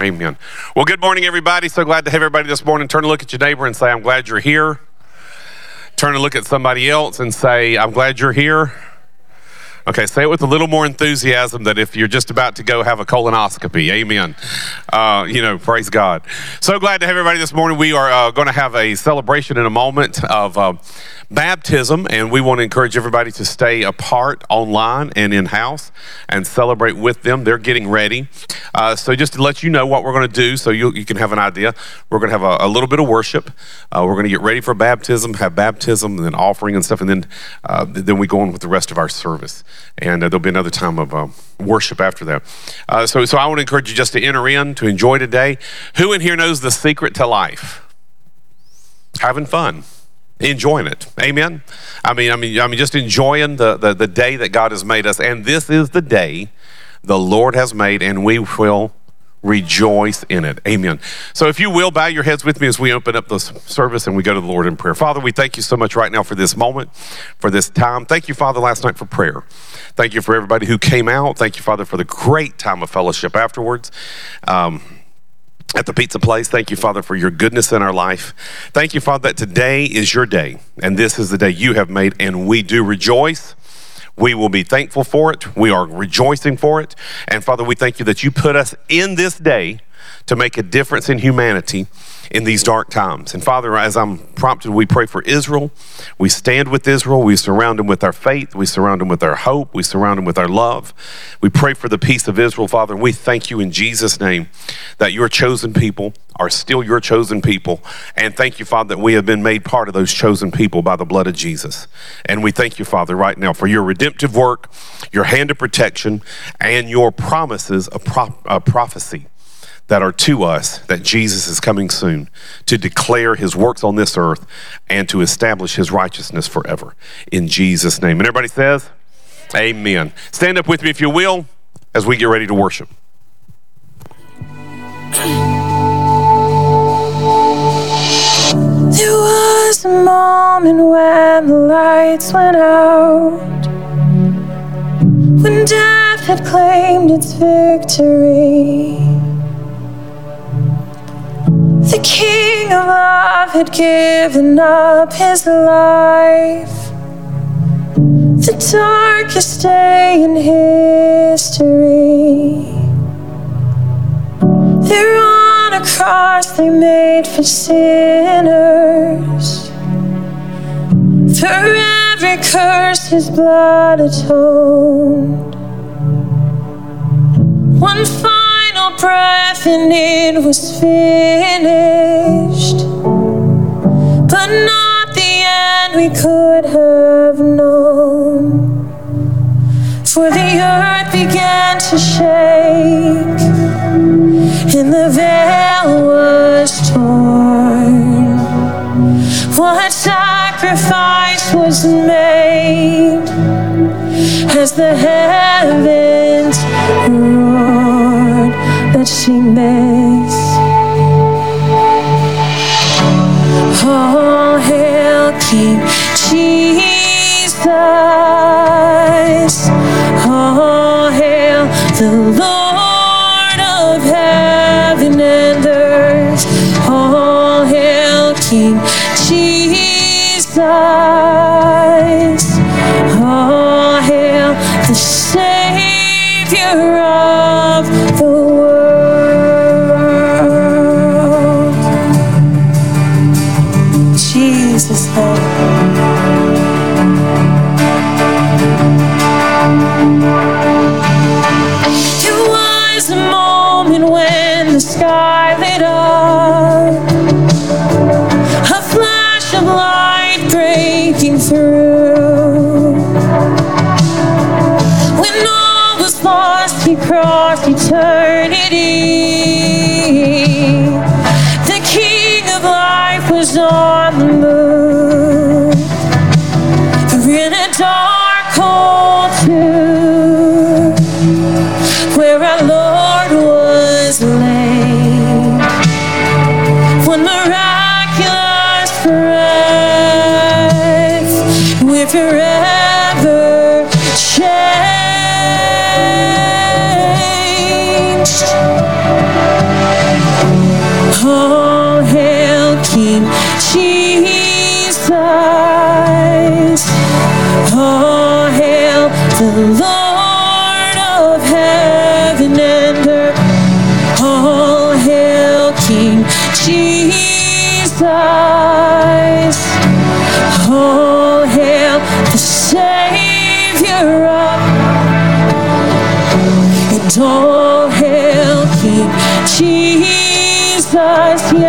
Amen. Well, good morning, everybody. So glad to have everybody this morning. Turn to look at your neighbor and say, I'm glad you're here. Turn to look at somebody else and say, I'm glad you're here. Okay, say it with a little more enthusiasm that if you're just about to go have a colonoscopy. Amen. Uh, you know, praise God. So glad to have everybody this morning. We are uh, going to have a celebration in a moment of. Uh, baptism, and we want to encourage everybody to stay apart online and in house and celebrate with them. They're getting ready. Uh, so, just to let you know what we're going to do so you, you can have an idea, we're going to have a, a little bit of worship. Uh, we're going to get ready for baptism, have baptism, and then offering and stuff, and then, uh, then we go on with the rest of our service. And uh, there'll be another time of uh, worship after that. Uh, so, so, I want to encourage you just to enter in, to enjoy today. Who in here knows the secret to life? Having fun enjoying it. Amen. I mean, I mean, I mean, just enjoying the, the, the day that God has made us. And this is the day the Lord has made, and we will rejoice in it. Amen. So if you will bow your heads with me as we open up the service and we go to the Lord in prayer. Father, we thank you so much right now for this moment, for this time. Thank you, Father, last night for prayer. Thank you for everybody who came out. Thank you, Father, for the great time of fellowship afterwards. Um, at the pizza place. Thank you, Father, for your goodness in our life. Thank you, Father, that today is your day, and this is the day you have made, and we do rejoice. We will be thankful for it. We are rejoicing for it. And Father, we thank you that you put us in this day to make a difference in humanity in these dark times. And Father, as I'm prompted, we pray for Israel. We stand with Israel. We surround them with our faith. We surround them with our hope. We surround them with our love. We pray for the peace of Israel, Father. And we thank you in Jesus' name that your chosen people are still your chosen people. And thank you, Father, that we have been made part of those chosen people by the blood of Jesus. And we thank you, Father, right now for your redemptive work, your hand of protection, and your promises of pro- uh, prophecy that are to us that Jesus is coming soon to declare his works on this earth and to establish his righteousness forever. In Jesus' name. And everybody says, Amen. Stand up with me if you will as we get ready to worship. There was a moment when the lights went out, when death had claimed its victory. The king of love had given up his life. The darkest day in history. There on a cross they made for sinners. For every curse his blood atoned. One final breath and it was finished. But not the end we could have known. For the earth began to shake, and the veil was torn. What sacrifice was made as the heavens that she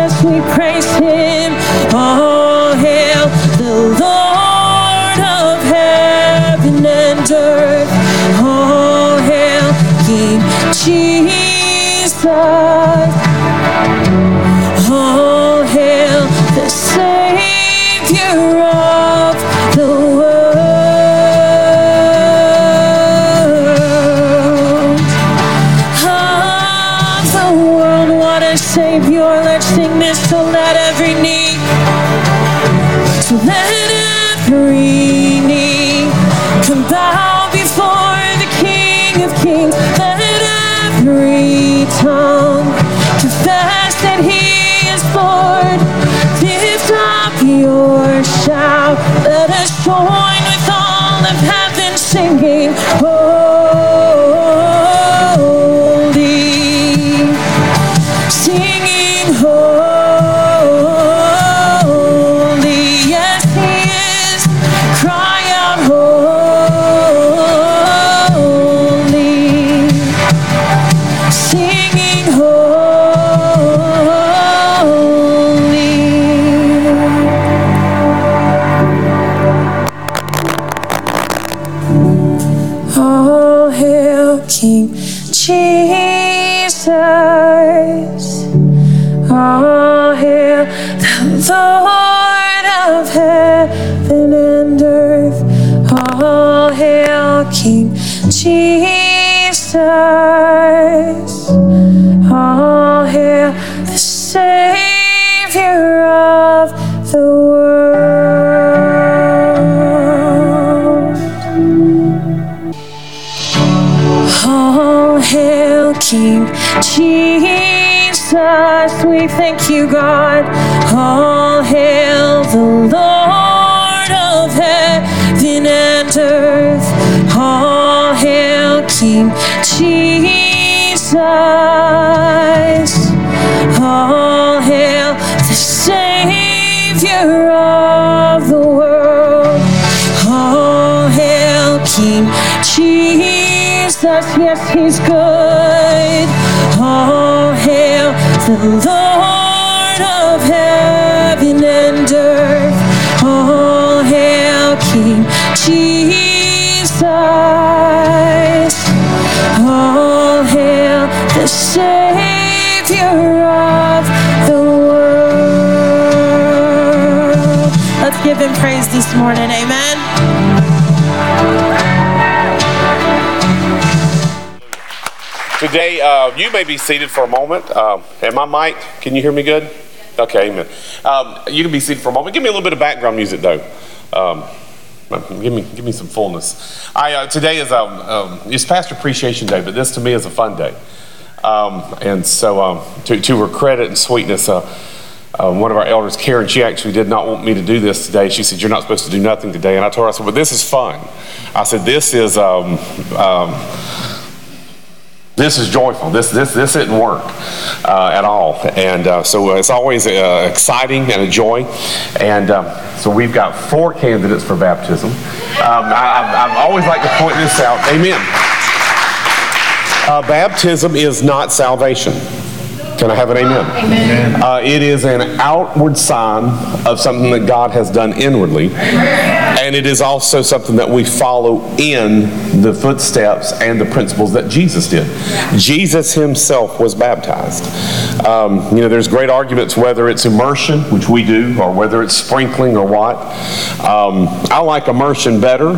Yes, we praise him. All hail the Lord of heaven and earth. All hail King Jesus. Jesus. We thank you, God. All hail the Lord of heaven and earth. All hail King Jesus. All hail the Savior of the world. All hail King Jesus. Yes, he's good. The Lord of heaven and earth. All hail King Jesus. All hail the Savior of the world. Let's give him praise this morning. Amen. Today, uh, you may be seated for a moment. Um, am I mic? Can you hear me good? Okay, amen. Um, you can be seated for a moment. Give me a little bit of background music, though. Um, give me, give me some fullness. I uh, today is um, um, it's Pastor Appreciation Day, but this to me is a fun day. Um, and so, um, to, to her credit and sweetness, uh, um, one of our elders, Karen, she actually did not want me to do this today. She said, "You're not supposed to do nothing today." And I told her, I said, "Well, this is fun." I said, "This is." Um, um, this is joyful. This this this didn't work uh, at all, and uh, so it's always uh, exciting and a joy. And um, so we've got four candidates for baptism. Um, I, I've, I've always like to point this out. Amen. Uh, baptism is not salvation. Can I have an amen? Amen. Uh, it is an outward sign of something that God has done inwardly, and it is also something that we follow in the footsteps and the principles that Jesus did. Jesus himself was baptized. Um, you know, there's great arguments whether it's immersion, which we do, or whether it's sprinkling or what. Um, I like immersion better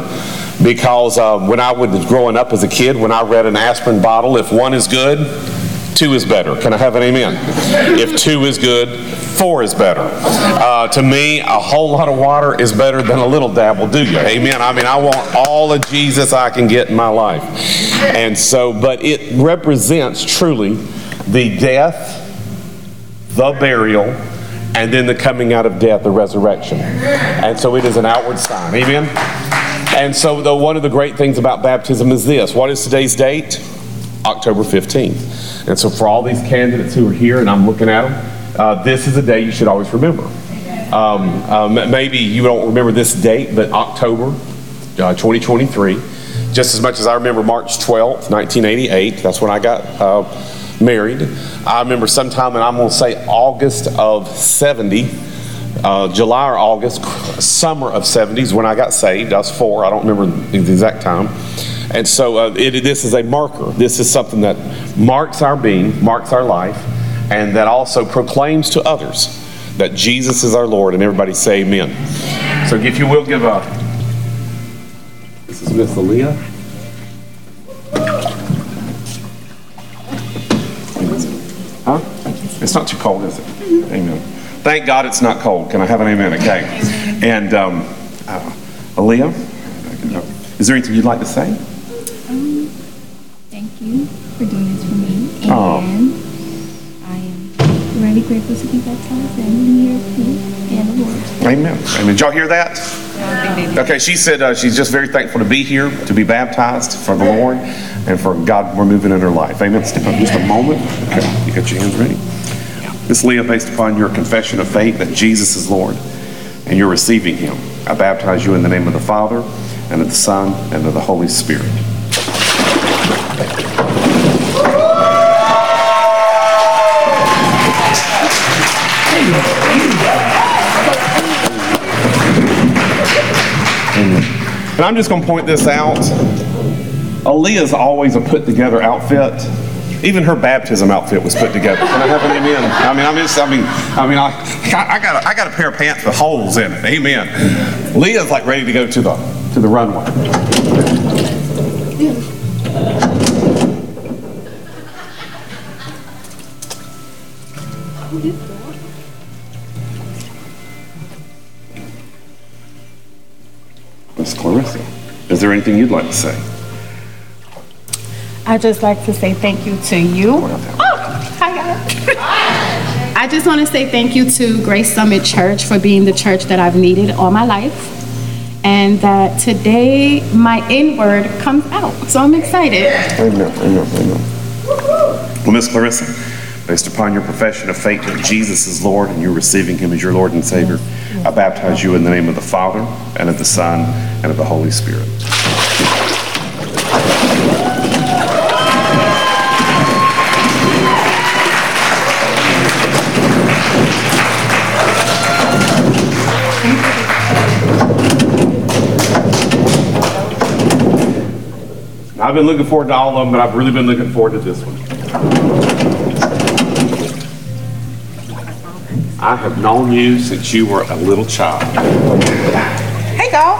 because uh, when I was growing up as a kid, when I read an aspirin bottle, if one is good, two is better. Can I have an amen? If two is good, four is better. Uh, to me, a whole lot of water is better than a little dab will do you. Amen. I mean, I want all of Jesus I can get in my life. And so, but it represents truly the death, the burial, and then the coming out of death, the resurrection. And so it is an outward sign. Amen? And so, one of the great things about baptism is this. What is today's date? October 15th. And so, for all these candidates who are here, and I'm looking at them, uh, this is a day you should always remember. Um, um, maybe you don't remember this date, but October uh, 2023, just as much as I remember March 12th, 1988, that's when I got uh, married. I remember sometime, and I'm going to say August of 70, uh, July or August, summer of 70s when I got saved. I was four, I don't remember the exact time. And so uh, it, this is a marker. This is something that marks our being, marks our life, and that also proclaims to others that Jesus is our Lord. And everybody say amen. So if you will give up. This is Miss Aaliyah. Huh? It's not too cold, is it? Amen. Thank God it's not cold. Can I have an amen? Okay. And um, uh, Aaliyah, is there anything you'd like to say? Thank you for doing this for me. Oh. I am really grateful to be baptized and be here. And the Lord. Amen. Amen. Did y'all hear that? Okay, she said uh, she's just very thankful to be here, to be baptized for the Lord, and for God we're moving in her life. Amen. Step up just a moment. Okay, you got your hands ready? Miss Leah, based upon your confession of faith that Jesus is Lord, and you're receiving Him, I baptize you in the name of the Father, and of the Son, and of the Holy Spirit. And I'm just going to point this out. Aaliyah's always a put together outfit. Even her baptism outfit was put together. Can I have an amen? I mean, I'm just, I mean, I mean, I, I got, a, I got a pair of pants with holes in it. Amen. Leah's like ready to go to the, to the runway. Miss Clarissa, is there anything you'd like to say? I'd just like to say thank you to you. Oh, hi guys. I just want to say thank you to Grace Summit Church for being the church that I've needed all my life. And that today my in word comes out. So I'm excited. Amen, amen, amen. Well, Miss Clarissa, based upon your profession of faith that Jesus is Lord and you're receiving Him as your Lord and Savior, I baptize you in the name of the Father, and of the Son, and of the Holy Spirit. I've been looking forward to all of them, but I've really been looking forward to this one. I have known you since you were a little child. Hey y'all.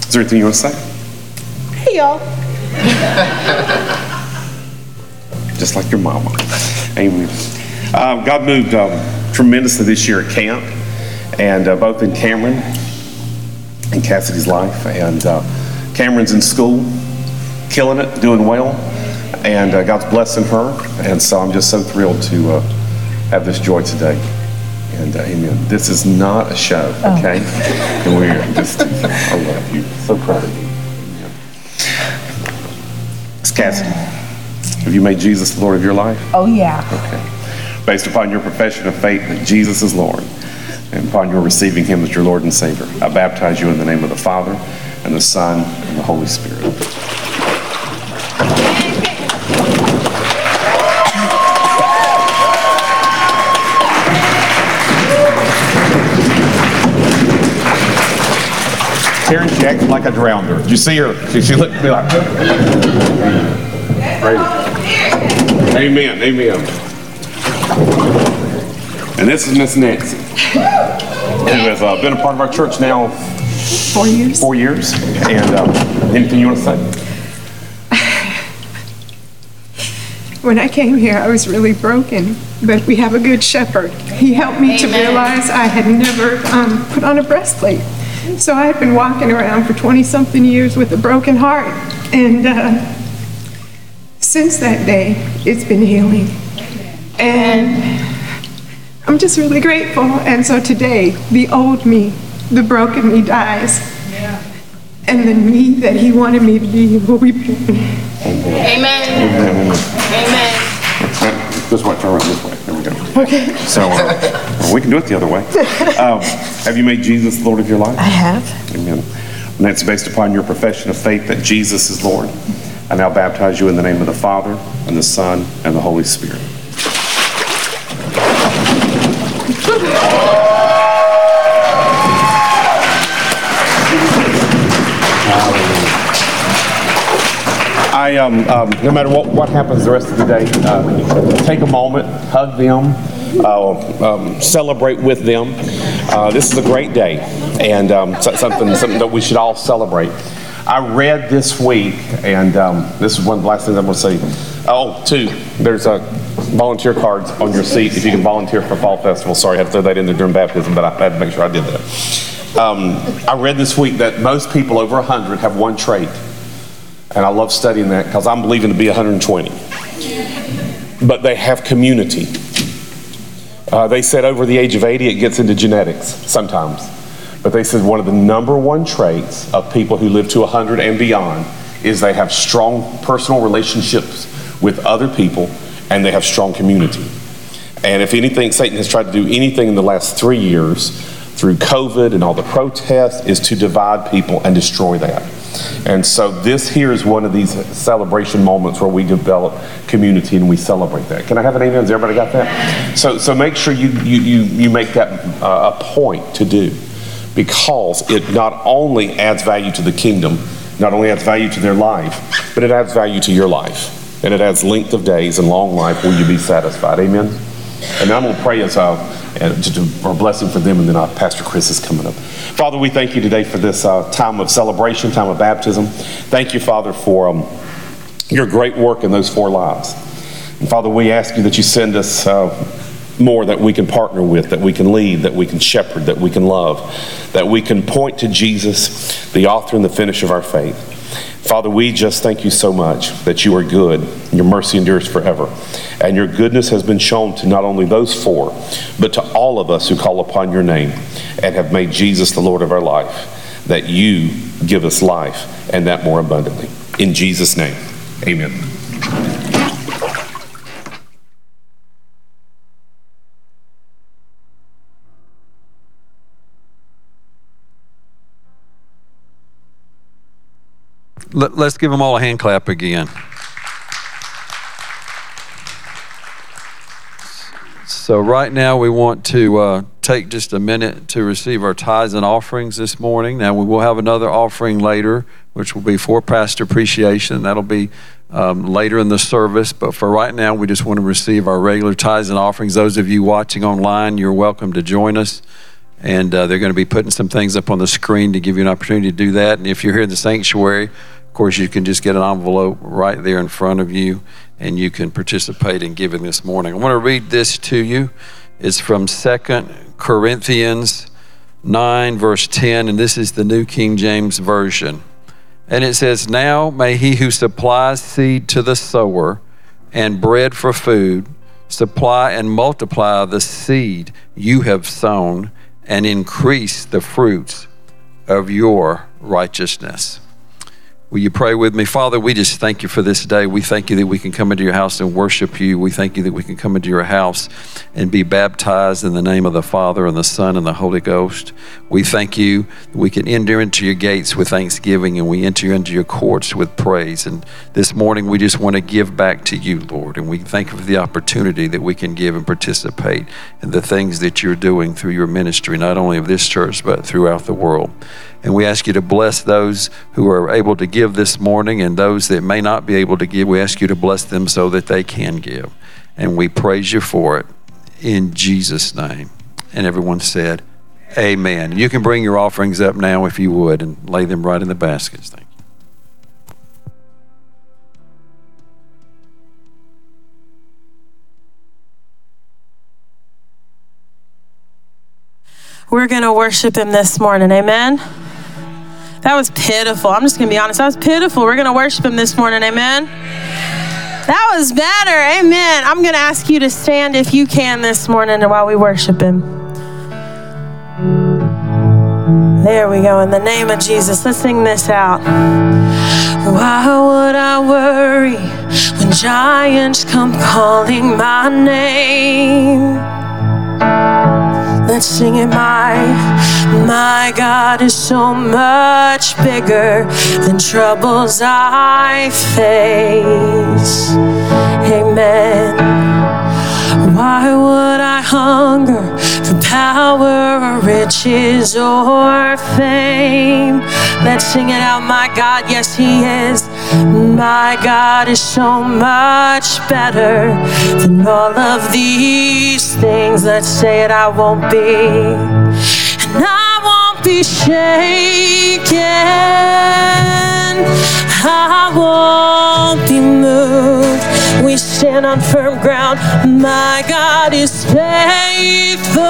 Is there anything you want to say? Hey y'all. Just like your mama. Amen. Um, God moved um, tremendously this year at camp, and uh, both in Cameron and Cassidy's life. And uh, Cameron's in school, killing it, doing well, and uh, God's blessing her. And so I'm just so thrilled to uh, have this joy today. And uh, amen. This is not a show, okay? And we're just, I love you. So proud of you. It's Cassidy. Have you made Jesus the Lord of your life? Oh yeah. Okay. Based upon your profession of faith that Jesus is Lord, and upon your receiving Him as your Lord and Savior, I baptize you in the name of the Father, and the Son, and the Holy Spirit. Karen, she acted like I drowned her. Did you see her? She, she looked at me like. Amen. Amen. And this is Miss Nancy, who has uh, been a part of our church now Four years. four years. And um, anything you want to say? When I came here, I was really broken, but we have a good shepherd. He helped me to realize I had never um, put on a breastplate. So I've been walking around for 20-something years with a broken heart. And uh, since that day, it's been healing. And I'm just really grateful. And so today, the old me, the broken me dies. And the me that he wanted me to be will be born. Amen. Amen. This way, turn around this way. There we go. Okay. So, uh, we can do it the other way. Um, have you made Jesus the Lord of your life? I have. Amen. And that's based upon your profession of faith that Jesus is Lord. I now baptize you in the name of the Father, and the Son, and the Holy Spirit. Um, um, no matter what, what happens the rest of the day, uh, take a moment, hug them, uh, um, celebrate with them. Uh, this is a great day and um, something, something that we should all celebrate. I read this week, and um, this is one of the last things I'm going to say. Oh, two, there's a volunteer cards on your seat if you can volunteer for Fall Festival. Sorry, I had to throw that in there during baptism, but I had to make sure I did that. Um, I read this week that most people over 100 have one trait. And I love studying that because I'm believing to be 120. But they have community. Uh, they said over the age of 80, it gets into genetics sometimes. But they said one of the number one traits of people who live to 100 and beyond is they have strong personal relationships with other people and they have strong community. And if anything, Satan has tried to do anything in the last three years through COVID and all the protests is to divide people and destroy that. And so this here is one of these celebration moments where we develop community and we celebrate that. Can I have an amen? Has everybody got that? So, so make sure you, you, you, you make that uh, a point to do because it not only adds value to the kingdom, not only adds value to their life, but it adds value to your life. And it adds length of days and long life will you be satisfied. Amen? And I'm going to pray as a, and a blessing for them, and then our Pastor Chris is coming up. Father, we thank you today for this uh, time of celebration, time of baptism. Thank you, Father, for um, your great work in those four lives. And Father, we ask you that you send us uh, more that we can partner with, that we can lead, that we can shepherd, that we can love, that we can point to Jesus, the author and the finish of our faith. Father, we just thank you so much that you are good. Your mercy endures forever. And your goodness has been shown to not only those four, but to all of us who call upon your name and have made Jesus the Lord of our life, that you give us life and that more abundantly. In Jesus' name, amen. Let, us give them all a hand clap again. So, right now, we want to uh, take just a minute to receive our tithes and offerings this morning. Now, we will have another offering later, which will be for Pastor Appreciation. That'll be um, later in the service. But for right now, we just want to receive our regular tithes and offerings. Those of you watching online, you're welcome to join us. And uh, they're going to be putting some things up on the screen to give you an opportunity to do that. And if you're here in the sanctuary, of course, you can just get an envelope right there in front of you and you can participate in giving this morning. I want to read this to you. It's from Second Corinthians 9, verse 10, and this is the New King James Version. And it says, Now may he who supplies seed to the sower and bread for food supply and multiply the seed you have sown and increase the fruits of your righteousness. Will you pray with me? Father, we just thank you for this day. We thank you that we can come into your house and worship you. We thank you that we can come into your house and be baptized in the name of the Father and the Son and the Holy Ghost. We thank you that we can enter into your gates with thanksgiving and we enter into your courts with praise. And this morning we just want to give back to you, Lord. And we thank you for the opportunity that we can give and participate in the things that you're doing through your ministry, not only of this church, but throughout the world. And we ask you to bless those who are able to give this morning and those that may not be able to give. We ask you to bless them so that they can give. And we praise you for it in Jesus' name. And everyone said, Amen. You can bring your offerings up now if you would and lay them right in the baskets. Thank you. We're going to worship him this morning. Amen. That was pitiful. I'm just going to be honest. That was pitiful. We're going to worship him this morning. Amen. That was better. Amen. I'm going to ask you to stand if you can this morning while we worship Him. There we go. In the name of Jesus, let's sing this out. Why would I worry when giants come calling my name? Let's sing it. My, my God is so much bigger than troubles I face. Amen. Why would I hunger for power or riches or fame? Let's sing it out. My God, yes, He is. My God is so much better than all of these things. Let's say it. I won't be, and I won't be shaken. I won't be moved. We stand on firm ground. My God is faithful.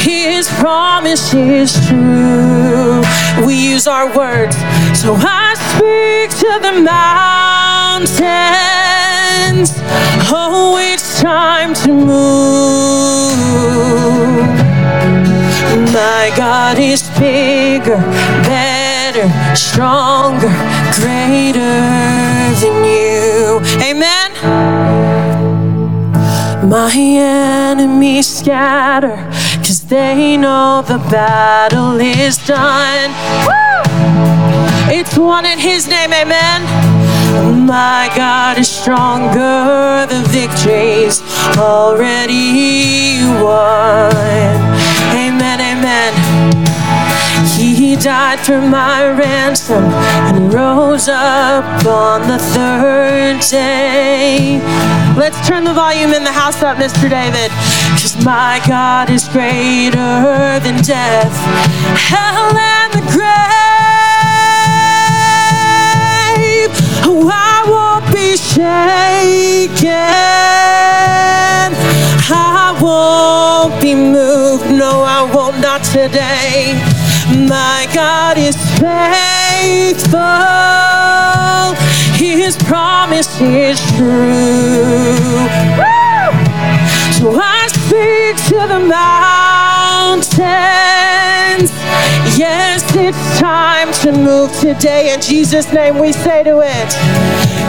His promise is true. We use our words. So I speak to the mountains. Oh, it's time to move. My God is bigger, better, stronger, greater than you. Amen. My enemies scatter, cause they know the battle is done. Woo! It's won in His name, amen. My God is stronger, the victory's already won. Amen, amen. Died for my ransom and rose up on the third day. Let's turn the volume in the house up, Mr. David. Cause my God is greater than death, hell, and the grave. Oh, I won't be shaken. I won't be moved. No, I won't, not today. My God is faithful. His promise is true. Woo! So I speak to the mountains. Yes, it's time to move today. In Jesus' name, we say to it.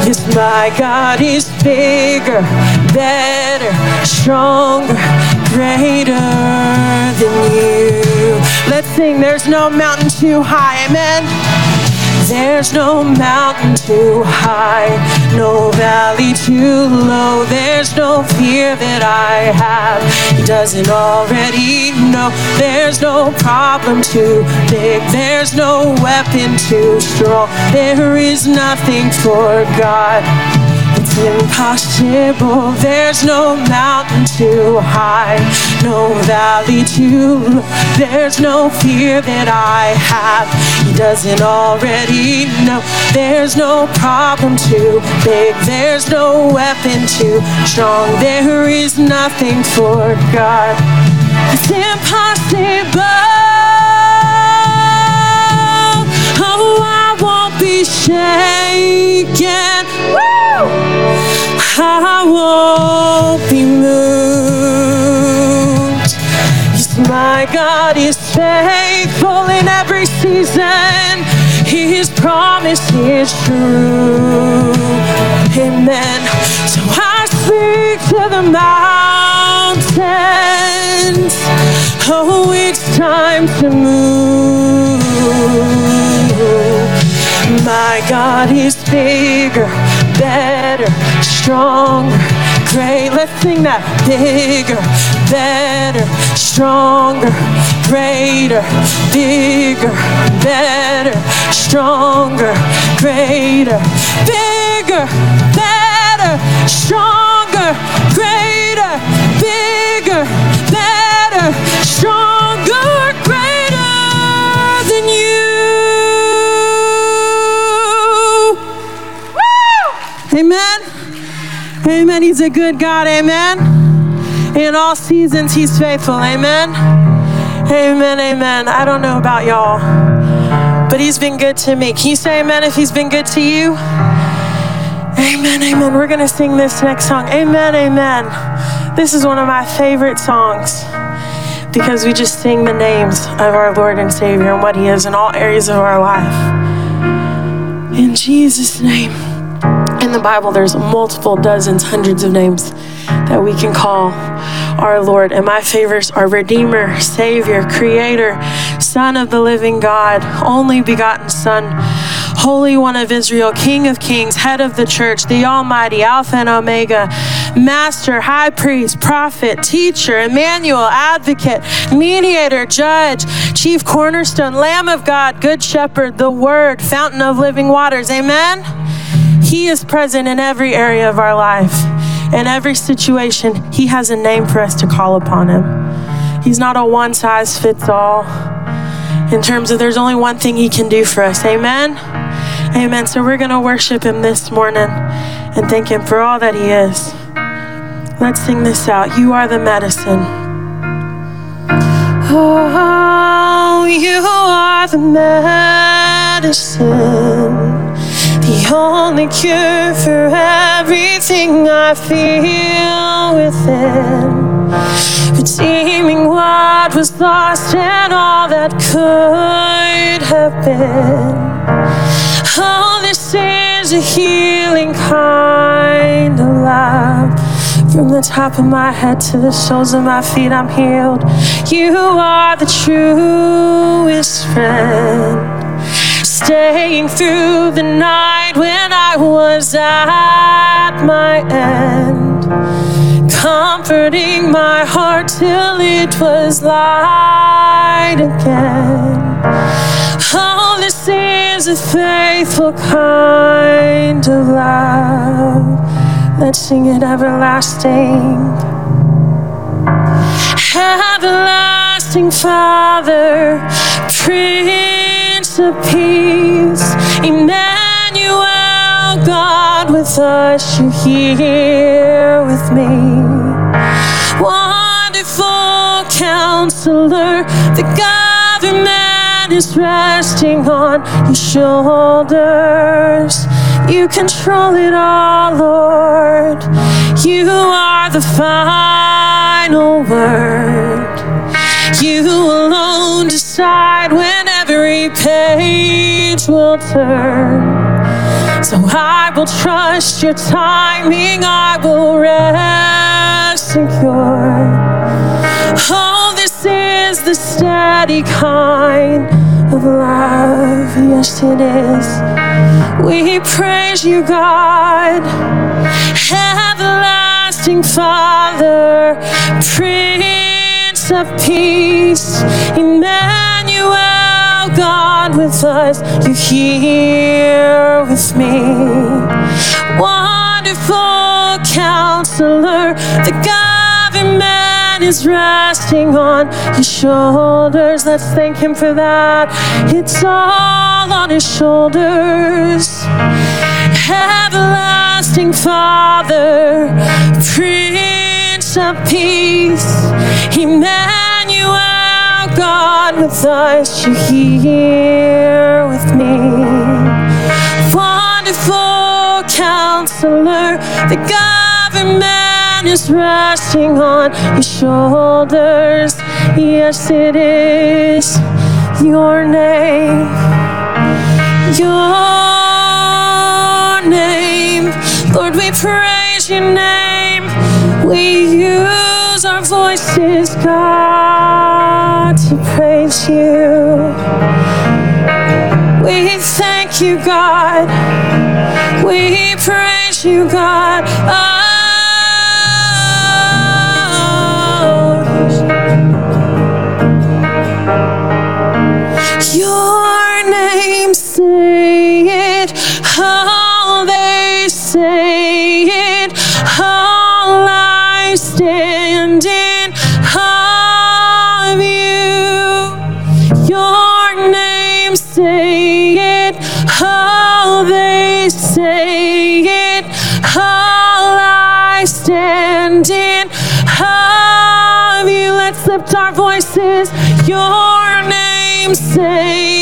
Yes, my God is bigger, better, stronger, greater than you. Let's sing. There's no mountain too high. Amen. There's no mountain too high, no valley too low. There's no fear that I have. He doesn't already know. There's no problem too big. There's no weapon too strong. There is nothing for God. Impossible. There's no mountain too high, no valley too low. There's no fear that I have. He doesn't already know. There's no problem too big. There's no weapon too strong. There is nothing for God. It's impossible. Oh, I won't be shaken. Woo! I won't be moved. Yes, my God is faithful in every season. His promise is true. Amen. So I speak to the mountains. Oh, it's time to move. My God is bigger, better, stronger, great. Let's sing that. Bigger, better, stronger, greater, bigger, better, stronger, greater, bigger, better, stronger, greater, bigger, better, stronger, Amen. Amen. He's a good God. Amen. In all seasons, He's faithful. Amen. Amen. Amen. I don't know about y'all, but He's been good to me. Can you say amen if He's been good to you? Amen, amen. We're going to sing this next song. Amen, amen. This is one of my favorite songs because we just sing the names of our Lord and Savior and what He is in all areas of our life. In Jesus' name. In the Bible, there's multiple dozens, hundreds of names that we can call our Lord. And my favorites are Redeemer, Savior, Creator, Son of the living God, only begotten Son, Holy One of Israel, King of Kings, Head of the Church, the Almighty, Alpha and Omega, Master, High Priest, Prophet, Teacher, Emmanuel, Advocate, Mediator, Judge, Chief Cornerstone, Lamb of God, Good Shepherd, the Word, Fountain of Living Waters. Amen. He is present in every area of our life. In every situation, He has a name for us to call upon Him. He's not a one size fits all in terms of there's only one thing He can do for us. Amen? Amen. So we're going to worship Him this morning and thank Him for all that He is. Let's sing this out. You are the medicine. Oh, you are the medicine, the only cure for everything I feel within. Redeeming what was lost and all that could have been. Oh, this is a healing kind of love. From the top of my head to the soles of my feet, I'm healed. You are the truest friend. Staying through the night when I was at my end. Comforting my heart till it was light again. Oh, this is a faithful kind of love. Let's sing it everlasting. Everlasting Father, Prince of Peace, Emmanuel, God with us, you here with me. Wonderful counselor, the government is resting on your shoulders. You control it all, Lord. You are the final word. You alone decide when page will turn. So I will trust your timing, I will rest secure. Oh, this is the steady kind of love. Yes, it is. We praise you, God, everlasting Father, Prince of Peace, Emmanuel, God with us. You here with me, wonderful Counselor, the government is resting on his shoulders. Let's thank him for that. It's all on his shoulders. Everlasting Father, Prince of Peace, Emmanuel, God with us, you're here with me. Wonderful Counselor, the government is resting on your shoulders. Yes, it is your name. Your name. Lord, we praise your name. We use our voices, God, to praise you. We thank you, God. We praise you, God. Oh. Of you. Let's lift our voices. Your name, say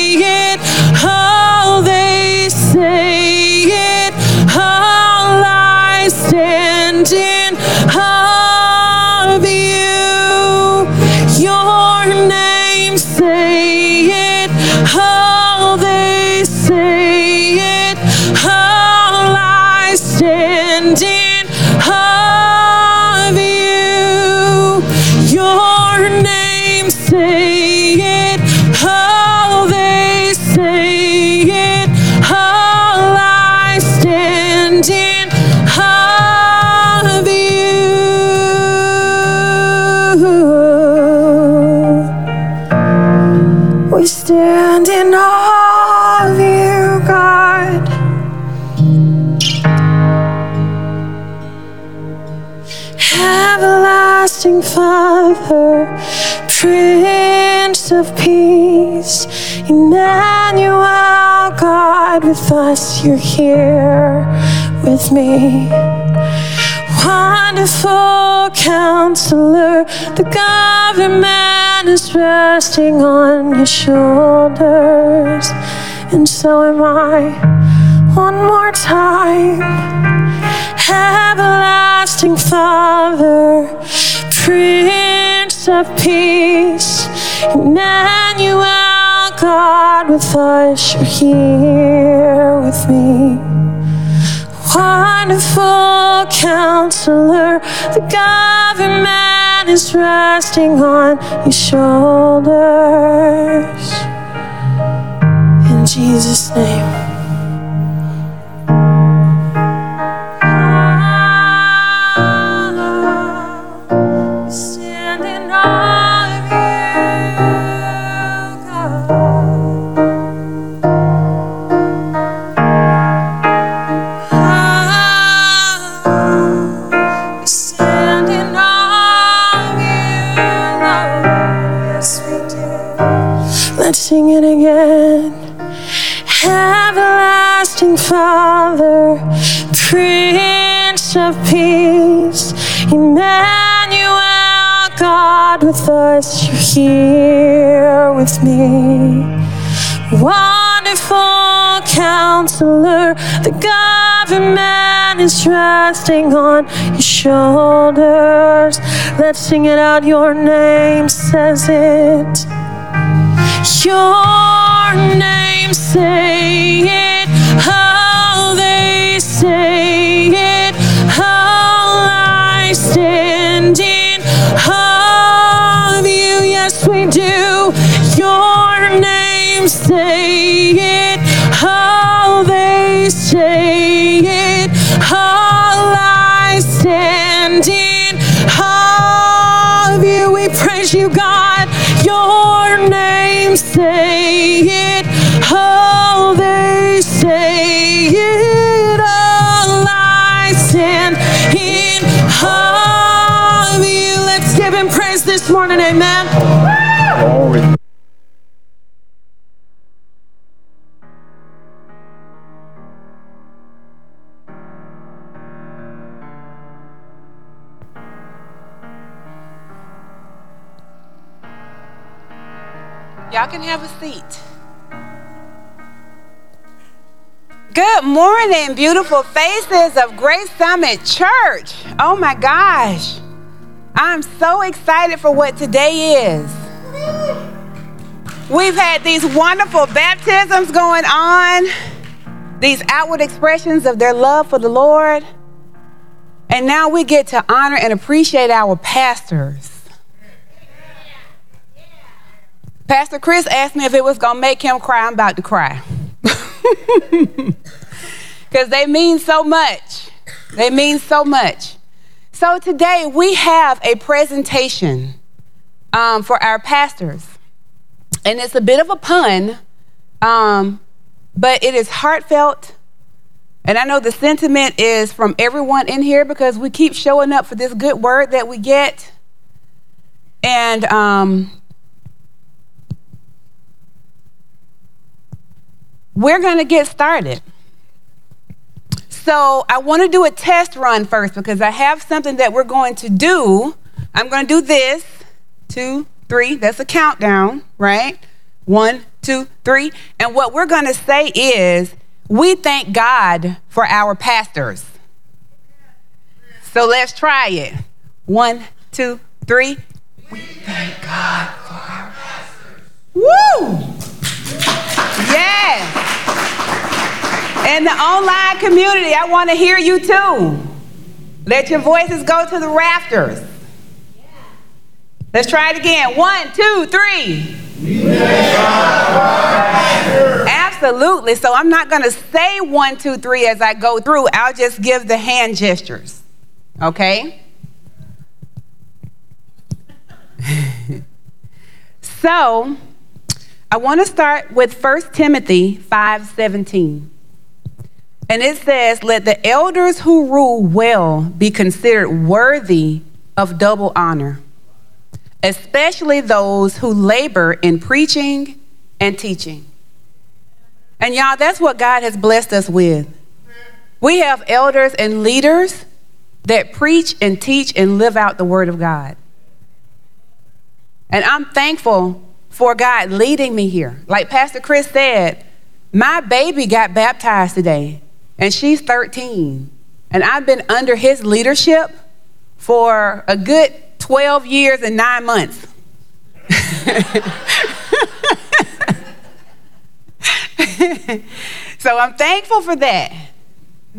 with us, you're here with me. Wonderful counselor, the government is resting on your shoulders, and so am I. One more time. Everlasting Father, Prince of Peace, Emmanuel, God with us, you're here with me. Wonderful counselor, the government is resting on your shoulders. In Jesus' name. Prince of Peace, Emmanuel, God with us, you're here with me. Wonderful counselor, the government is resting on your shoulders. Let's sing it out. Your name says it. Your name say it. They say it. How I stand in of you. Yes, we do. Your name say it. How they say it. How I stand in of you. We praise you, God. Your morning. Amen. Y'all can have a seat. Good morning, beautiful faces of Grace Summit Church. Oh my gosh. I'm so excited for what today is. We've had these wonderful baptisms going on, these outward expressions of their love for the Lord. And now we get to honor and appreciate our pastors. Pastor Chris asked me if it was going to make him cry. I'm about to cry. Because they mean so much. They mean so much. So today we have a presentation um, for our pastors. And it's a bit of a pun, um, but it is heartfelt. And I know the sentiment is from everyone in here because we keep showing up for this good word that we get. And um, we're going to get started. So I want to do a test run first because I have something that we're going to do. I'm going to do this two, three. That's a countdown, right? One, two, three. And what we're going to say is, we thank God for our pastors. So let's try it. One, two, three. We thank God for our pastors. Woo! And the online community, I want to hear you too. Let your voices go to the rafters. Let's try it again. One, two, three. Absolutely. So I'm not going to say one, two, three as I go through. I'll just give the hand gestures. Okay? so I want to start with 1 Timothy 5:17. And it says, Let the elders who rule well be considered worthy of double honor, especially those who labor in preaching and teaching. And y'all, that's what God has blessed us with. We have elders and leaders that preach and teach and live out the Word of God. And I'm thankful for God leading me here. Like Pastor Chris said, my baby got baptized today and she's 13. And I've been under his leadership for a good 12 years and nine months. so I'm thankful for that.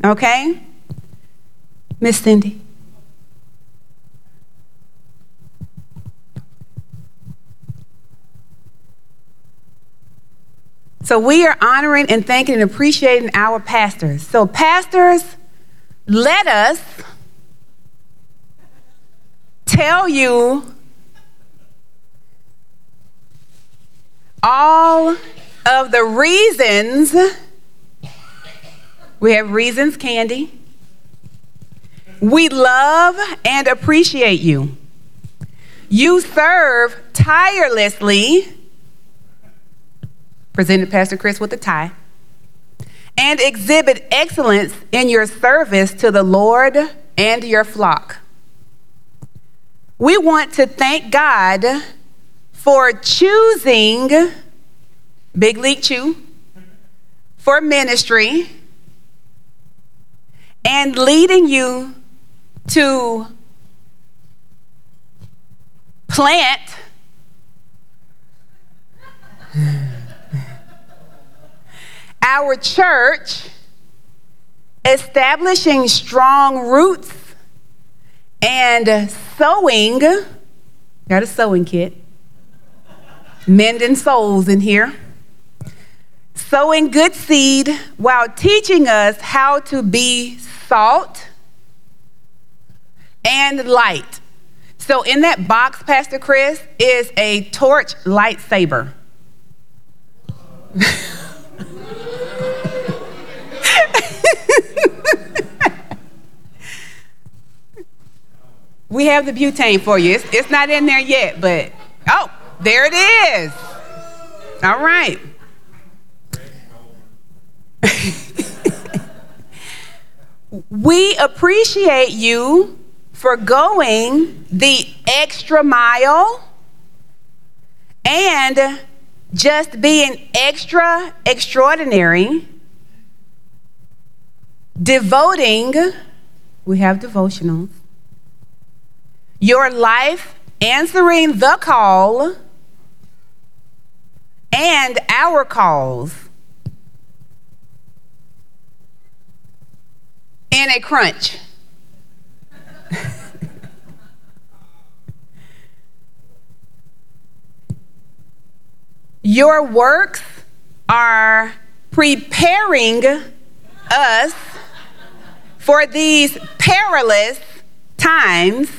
Okay? Miss Cindy. So we are honoring and thanking and appreciating our pastors. So, pastors, let us tell you all of the reasons. We have reasons, Candy. We love and appreciate you. You serve tirelessly presented Pastor Chris with a tie, and exhibit excellence in your service to the Lord and your flock. We want to thank God for choosing Big League Chew for ministry and leading you to plant our church establishing strong roots and sewing. Got a sewing kit. Mending souls in here. Sowing good seed while teaching us how to be salt and light. So, in that box, Pastor Chris, is a torch lightsaber. we have the butane for you. It's, it's not in there yet, but oh, there it is. All right. we appreciate you for going the extra mile and just being extra extraordinary devoting, we have devotionals, your life answering the call and our calls in a crunch. Your works are preparing us for these perilous times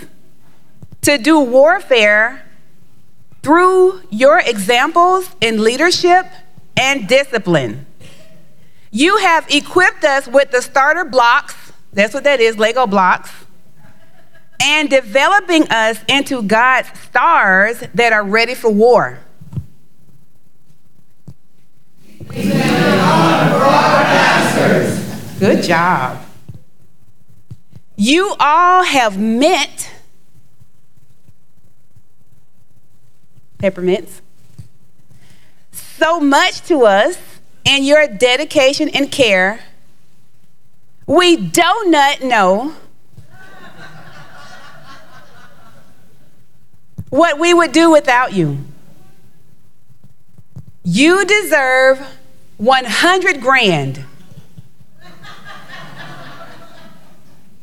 to do warfare through your examples in leadership and discipline. You have equipped us with the starter blocks, that's what that is, Lego blocks, and developing us into God's stars that are ready for war. Good job. You all have meant peppermints, so much to us and your dedication and care. We donut know what we would do without you. You deserve 100 grand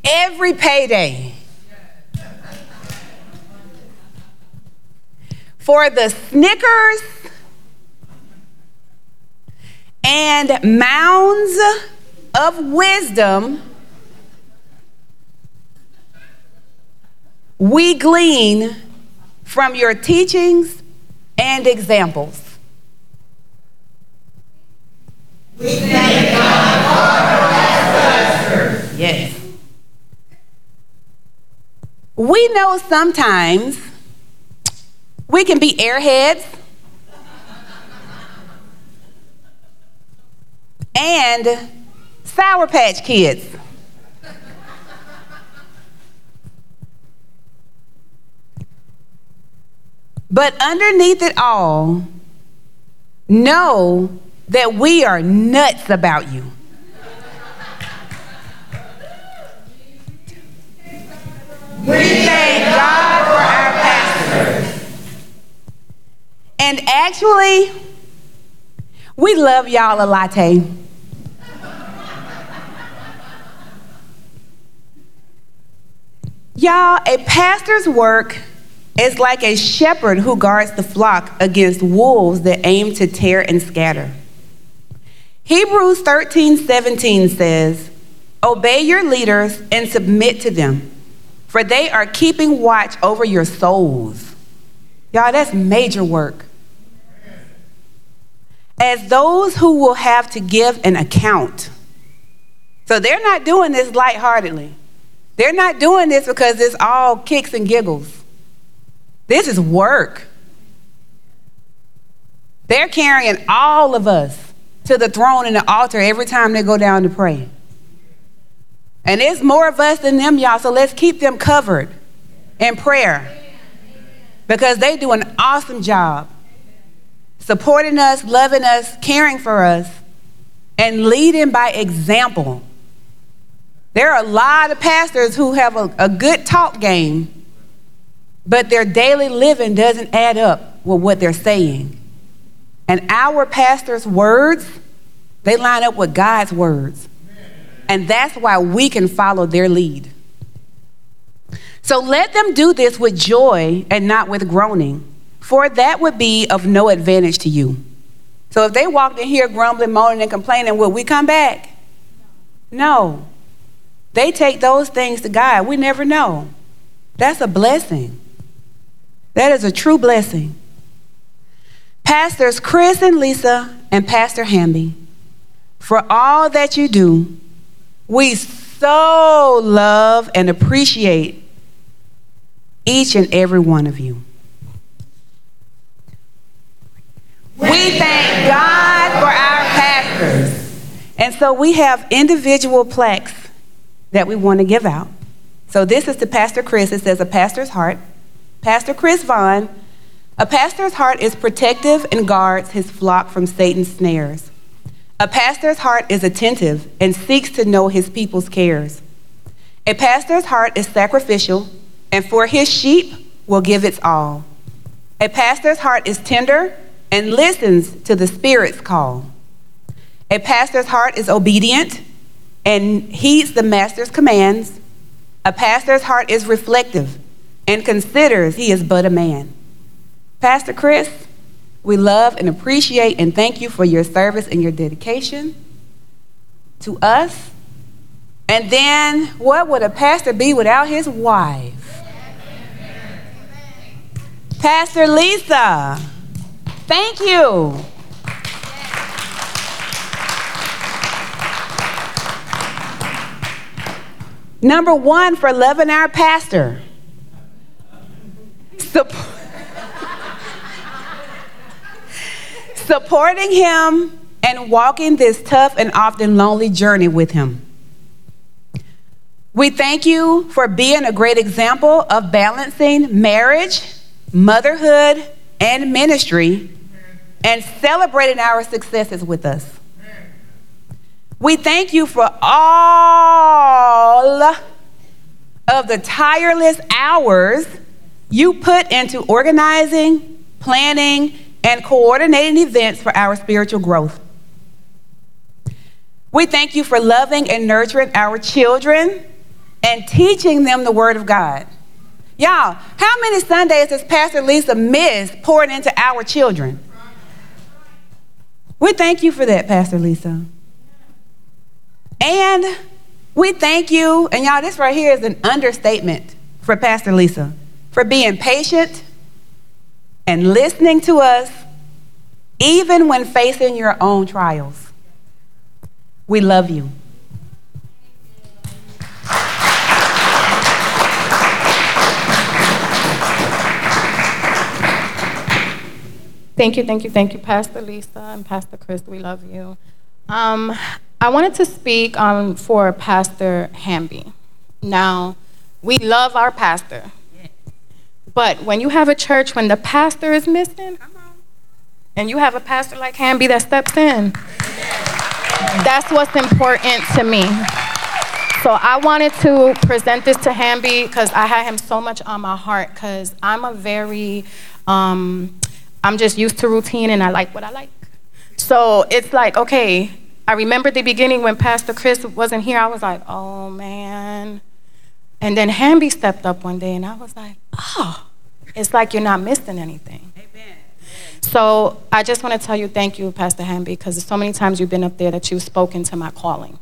every payday. For the Snickers and mounds of wisdom we glean from your teachings and examples. We thank God for Yes. We know sometimes we can be airheads and Sour Patch Kids. But underneath it all, know that we are nuts about you. We thank God for our pastors. And actually, we love y'all a latte. Y'all, a pastor's work is like a shepherd who guards the flock against wolves that aim to tear and scatter. Hebrews 13 17 says, Obey your leaders and submit to them, for they are keeping watch over your souls. Y'all, that's major work. As those who will have to give an account. So they're not doing this lightheartedly. They're not doing this because it's all kicks and giggles. This is work. They're carrying all of us to the throne and the altar every time they go down to pray. And it's more of us than them, y'all, so let's keep them covered in prayer because they do an awesome job supporting us, loving us, caring for us, and leading by example. There are a lot of pastors who have a, a good talk game, but their daily living doesn't add up with what they're saying. And our pastor's words, they line up with God's words. And that's why we can follow their lead. So let them do this with joy and not with groaning, for that would be of no advantage to you. So if they walked in here grumbling, moaning, and complaining, will we come back? No. They take those things to God. We never know. That's a blessing. That is a true blessing. Pastors Chris and Lisa and Pastor Hamby, for all that you do, we so love and appreciate each and every one of you. We thank God for our pastors. And so we have individual plaques that we want to give out. So this is to Pastor Chris. It says, A pastor's heart. Pastor Chris Vaughn. A pastor's heart is protective and guards his flock from Satan's snares. A pastor's heart is attentive and seeks to know his people's cares. A pastor's heart is sacrificial and for his sheep will give its all. A pastor's heart is tender and listens to the Spirit's call. A pastor's heart is obedient and heeds the master's commands. A pastor's heart is reflective and considers he is but a man. Pastor Chris, we love and appreciate and thank you for your service and your dedication to us. And then, what would a pastor be without his wife? Pastor Lisa, thank you. Number one for loving our pastor. Sup- supporting him and walking this tough and often lonely journey with him. We thank you for being a great example of balancing marriage, motherhood, and ministry and celebrating our successes with us. We thank you for all of the tireless hours you put into organizing, planning, and coordinating events for our spiritual growth. We thank you for loving and nurturing our children and teaching them the Word of God. Y'all, how many Sundays does Pastor Lisa missed pouring into our children? We thank you for that, Pastor Lisa. And we thank you, and y'all, this right here is an understatement for Pastor Lisa, for being patient and listening to us, even when facing your own trials. We love you. Thank you, thank you, thank you, Pastor Lisa and Pastor Chris. We love you. Um, I wanted to speak um, for Pastor Hamby. Now, we love our pastor, but when you have a church when the pastor is missing, and you have a pastor like Hamby that steps in, that's what's important to me. So I wanted to present this to Hamby because I had him so much on my heart because I'm a very um, I'm just used to routine and I like what I like. So it's like, okay, I remember the beginning when Pastor Chris wasn't here, I was like, oh man. And then Hamby stepped up one day and I was like, oh, it's like you're not missing anything. Amen. So I just want to tell you thank you, Pastor Hamby, because so many times you've been up there that you've spoken to my calling.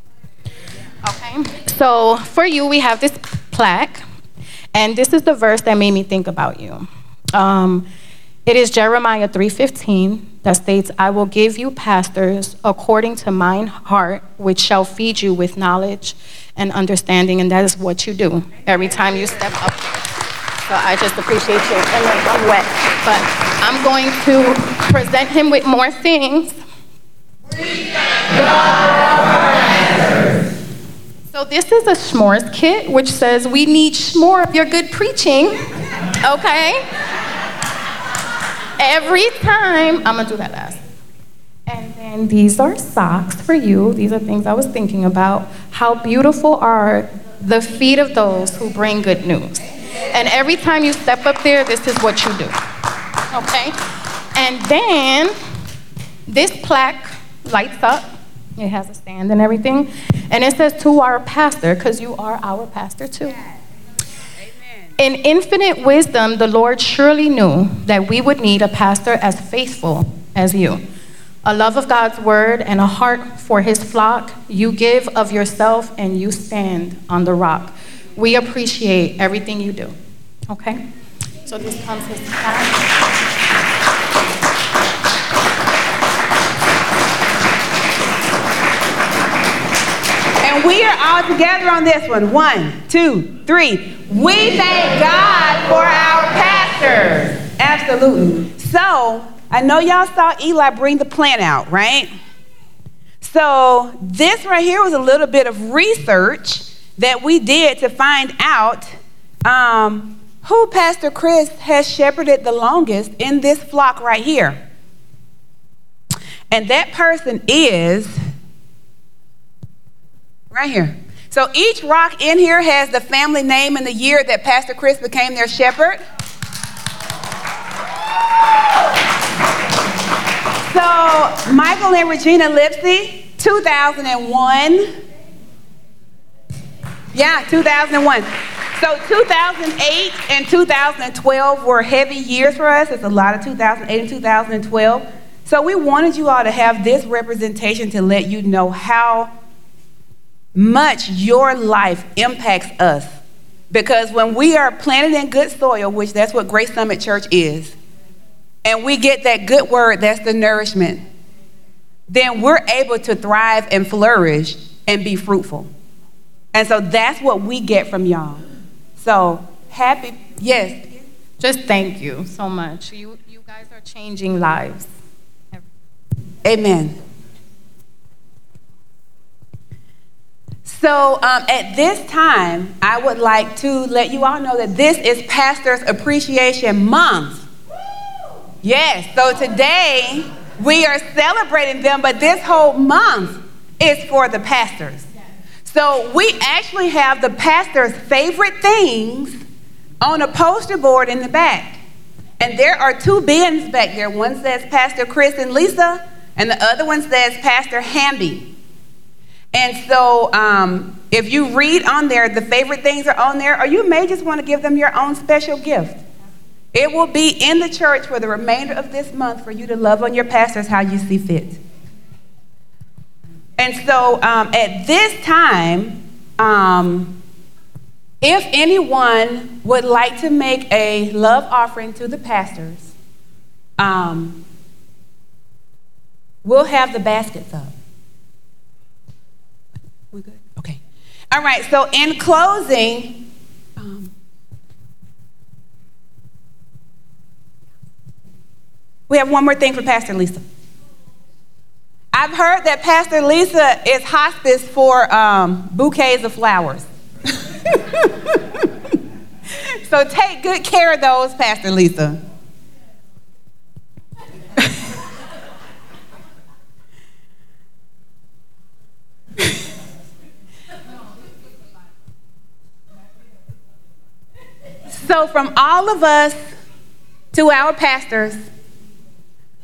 Okay? So for you, we have this plaque, and this is the verse that made me think about you. Um, it is Jeremiah 3:15 that states, "I will give you pastors according to mine heart, which shall feed you with knowledge and understanding." And that is what you do every time you step up. So I just appreciate you. And then I'm wet, but I'm going to present him with more things. So this is a s'mores kit, which says we need more of your good preaching. Okay. Every time, I'm gonna do that last. And then these are socks for you. These are things I was thinking about. How beautiful are the feet of those who bring good news. And every time you step up there, this is what you do. Okay? And then this plaque lights up. It has a stand and everything. And it says to our pastor, because you are our pastor too. In infinite wisdom, the Lord surely knew that we would need a pastor as faithful as you. A love of God's word and a heart for his flock. You give of yourself and you stand on the rock. We appreciate everything you do. Okay? So this comes his And we are all together on this one. One, two, three. We thank God for our pastors. Absolutely. So, I know y'all saw Eli bring the plan out, right? So, this right here was a little bit of research that we did to find out um, who Pastor Chris has shepherded the longest in this flock right here. And that person is right here. So each rock in here has the family name and the year that Pastor Chris became their shepherd. So Michael and Regina Lipsy, 2001. Yeah, 2001. So 2008 and 2012 were heavy years for us. It's a lot of 2008 and 2012. So we wanted you all to have this representation to let you know how much your life impacts us. Because when we are planted in good soil, which that's what Grace Summit Church is, and we get that good word, that's the nourishment, then we're able to thrive and flourish and be fruitful. And so that's what we get from y'all. So happy, yes. Just thank you so much. You, you guys are changing lives. Amen. So um, at this time, I would like to let you all know that this is Pastors Appreciation Month. Yes, so today we are celebrating them, but this whole month is for the pastors. So we actually have the pastor's favorite things on a poster board in the back. And there are two bins back there. One says Pastor Chris and Lisa, and the other one says Pastor Hamby. And so, um, if you read on there, the favorite things are on there, or you may just want to give them your own special gift. It will be in the church for the remainder of this month for you to love on your pastors how you see fit. And so, um, at this time, um, if anyone would like to make a love offering to the pastors, um, we'll have the baskets up. We good? Okay. All right. So in closing, um, we have one more thing for Pastor Lisa. I've heard that Pastor Lisa is hospice for um, bouquets of flowers. so take good care of those, Pastor Lisa. so, from all of us to our pastors,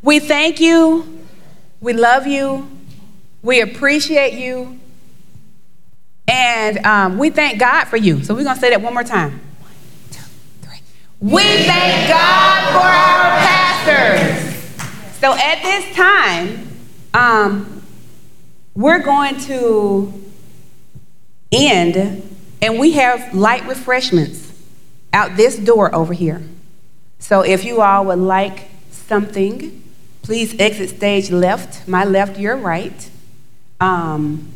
we thank you, we love you, we appreciate you, and um, we thank God for you. So, we're going to say that one more time. One, two, three. We thank God for our pastors. So, at this time, um, we're going to end, and we have light refreshments out this door over here. So if you all would like something, please exit stage left, my left, your right. Um,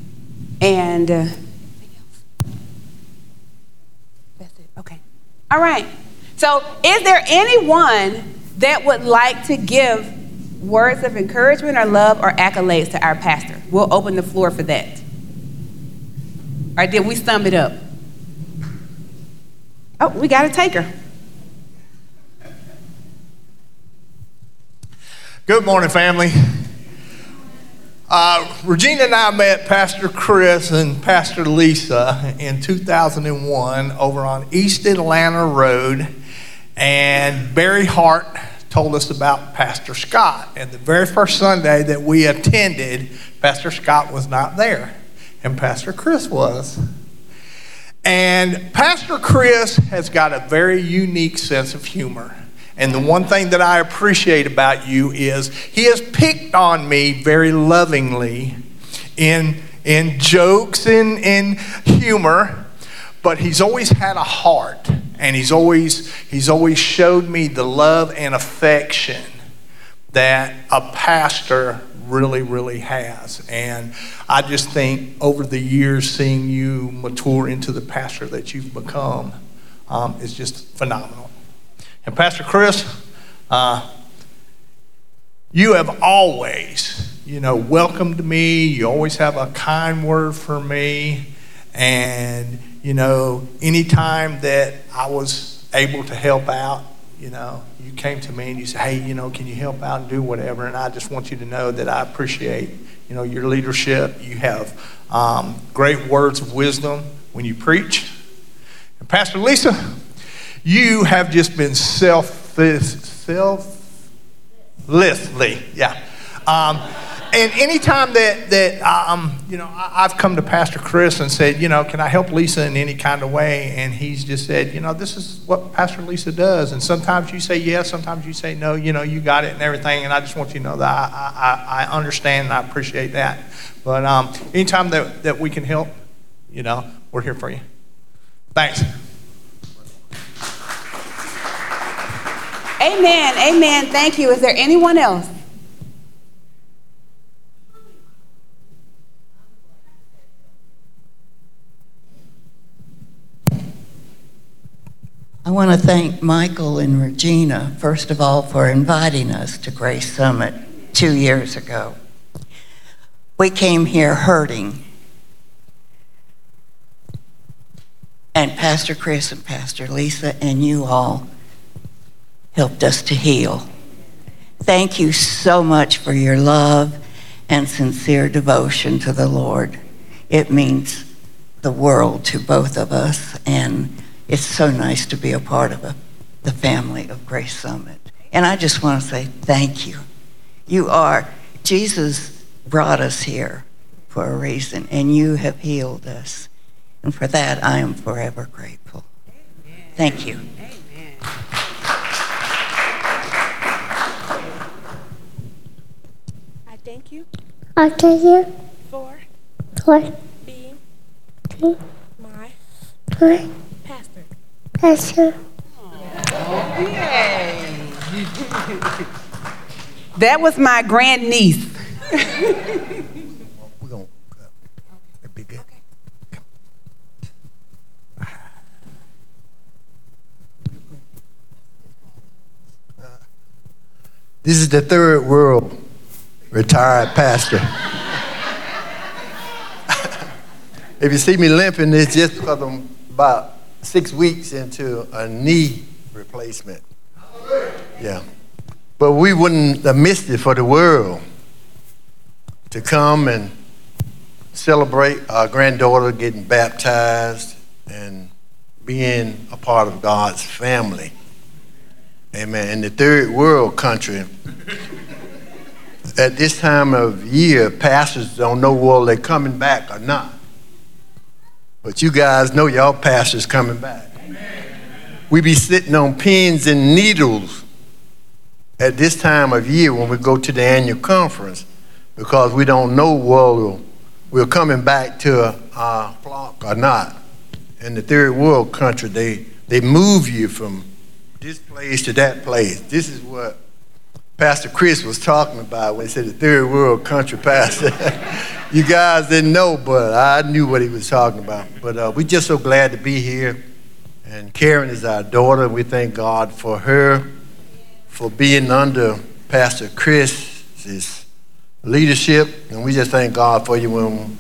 and uh, that's it. Okay. All right. So, is there anyone that would like to give words of encouragement or love or accolades to our pastor? We'll open the floor for that. Or did we sum it up? Oh, we got a taker. Good morning, family. Uh, Regina and I met Pastor Chris and Pastor Lisa in 2001 over on East Atlanta Road, and Barry Hart told us about Pastor Scott. And the very first Sunday that we attended, Pastor Scott was not there, and Pastor Chris was. And Pastor Chris has got a very unique sense of humor. And the one thing that I appreciate about you is he has picked on me very lovingly in, in jokes and in humor, but he's always had a heart. And he's always, he's always showed me the love and affection that a pastor really, really has. And I just think over the years, seeing you mature into the pastor that you've become um, is just phenomenal. And Pastor Chris, uh, you have always, you know, welcomed me. You always have a kind word for me. And, you know, anytime that I was able to help out, you know, you came to me and you said, hey, you know, can you help out and do whatever? And I just want you to know that I appreciate, you know, your leadership. You have um, great words of wisdom when you preach. And Pastor Lisa, you have just been selfless, selflessly, yeah. Um, and anytime that that um, you know I've come to Pastor Chris and said, you know, can I help Lisa in any kind of way? And he's just said, you know, this is what Pastor Lisa does. And sometimes you say yes, sometimes you say no. You know, you got it and everything. And I just want you to know that I I, I understand and I appreciate that. But um, anytime that that we can help, you know, we're here for you. Thanks. Amen. Amen. Thank you. Is there anyone else? Want to thank Michael and Regina, first of all, for inviting us to Grace Summit two years ago. We came here hurting. And Pastor Chris and Pastor Lisa and you all helped us to heal. Thank you so much for your love and sincere devotion to the Lord. It means the world to both of us, and it's so nice to be a part of a, the family of Grace Summit. And I just want to say thank you. You are, Jesus brought us here for a reason, and you have healed us. And for that, I am forever grateful. Thank you. I thank you I thank you for for being being my my pastor. Pastor. That was my grandniece. We're going to be good. Uh, this is the third world retired pastor. if you see me limping, it's just because I'm about six weeks into a knee replacement. Yeah. But we wouldn't have missed it for the world to come and celebrate our granddaughter getting baptized and being a part of God's family. Amen. In the third world country, at this time of year, pastors don't know whether they're coming back or not. But you guys know y'all pastors coming back. We be sitting on pins and needles at this time of year when we go to the annual conference because we don't know whether we're coming back to our flock or not. In the third world country, they, they move you from this place to that place. This is what Pastor Chris was talking about when he said the third world country pastor. you guys didn't know, but I knew what he was talking about. But uh, we're just so glad to be here. And Karen is our daughter, and we thank God for her, for being under Pastor Chris's leadership. And we just thank God for you when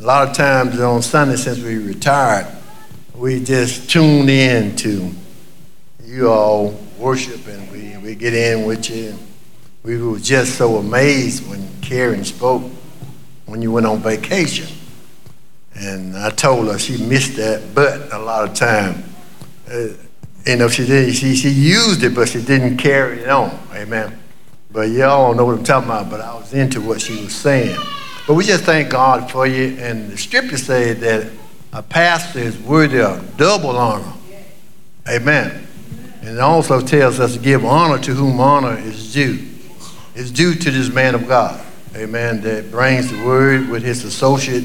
a lot of times on Sunday since we retired, we just tune in to you all worship and we, we get in with you. We were just so amazed when Karen spoke when you went on vacation. And I told her she missed that butt a lot of time. Uh, you know, she didn't, she, she used it, but she didn't carry it on. Amen. But y'all don't know what I'm talking about, but I was into what she was saying. But we just thank God for you. And the scripture says that a pastor is worthy of double honor. Amen. And it also tells us to give honor to whom honor is due. It's due to this man of God. Amen. That brings the word with his associate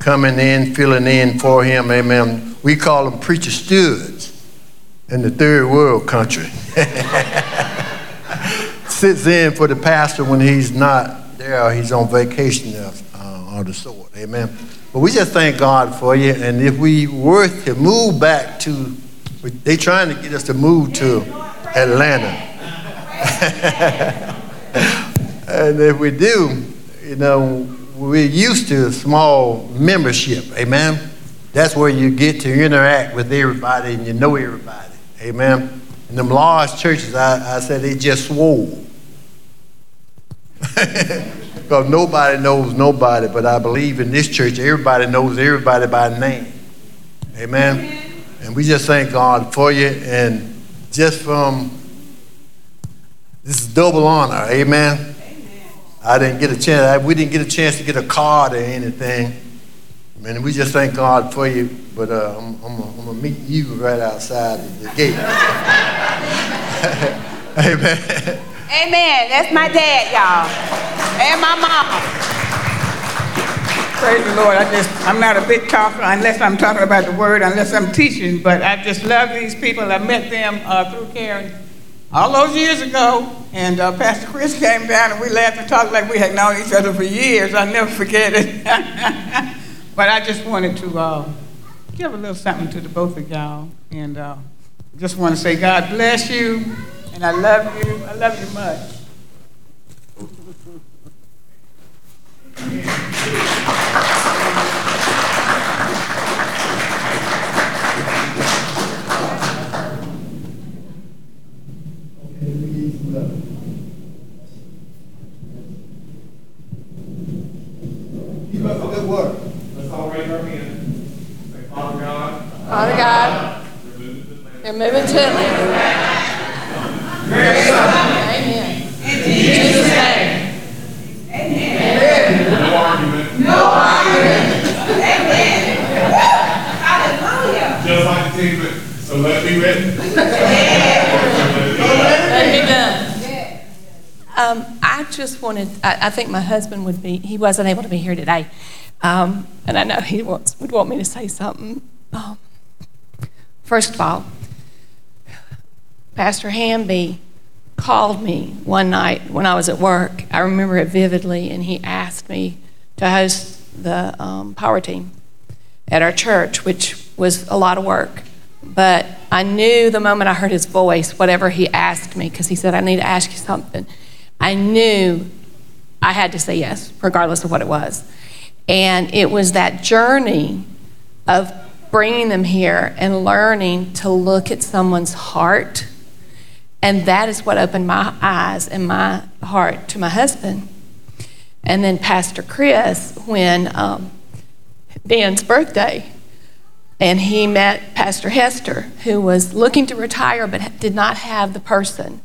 coming in, filling in for him. Amen. We call them preacher studs in the third world country. Sits in for the pastor when he's not there, he's on vacation uh, or the sort. Amen. But we just thank God for you. And if we were to move back to, they're trying to get us to move to Atlanta. and if we do, you know, we're used to a small membership. Amen. That's where you get to interact with everybody and you know everybody. Amen. And them large churches, I, I said they just swore. because nobody knows nobody, but I believe in this church, everybody knows everybody by name. Amen. Amen. And we just thank God for you. And just from this is double honor. Amen. Amen. I didn't get a chance, I, we didn't get a chance to get a card or anything. And we just thank God for you. But uh, I'm, I'm, I'm going to meet you right outside the gate. Amen. Amen. That's my dad, y'all. And my mom. Praise the Lord. I just, I'm not a big talker unless I'm talking about the word, unless I'm teaching, but I just love these people. I met them uh, through Karen all those years ago, and uh, Pastor Chris came down and we laughed and talked like we had known each other for years. I'll never forget it. but I just wanted to uh, give a little something to the both of y'all, and uh, just want to say God bless you, and I love you. I love you much. Keep up the good work. Let's all raise our hands. Say, Father God. Father God. You're moving to Atlanta. You're moving to Atlanta. Amen. In Jesus' Amen. No argument. No argument. Amen. Hallelujah. Just like David. So let me written. Amen. Let me done. Um, I just wanted, I, I think my husband would be, he wasn't able to be here today. Um, and I know he wants, would want me to say something. Um, First of all, Pastor Hamby called me one night when I was at work. I remember it vividly, and he asked me to host the um, power team at our church, which was a lot of work. But I knew the moment I heard his voice, whatever he asked me, because he said, I need to ask you something, I knew I had to say yes, regardless of what it was. And it was that journey of bringing them here and learning to look at someone's heart. And that is what opened my eyes and my heart to my husband. And then Pastor Chris, when um, Dan's birthday, and he met Pastor Hester, who was looking to retire but did not have the person.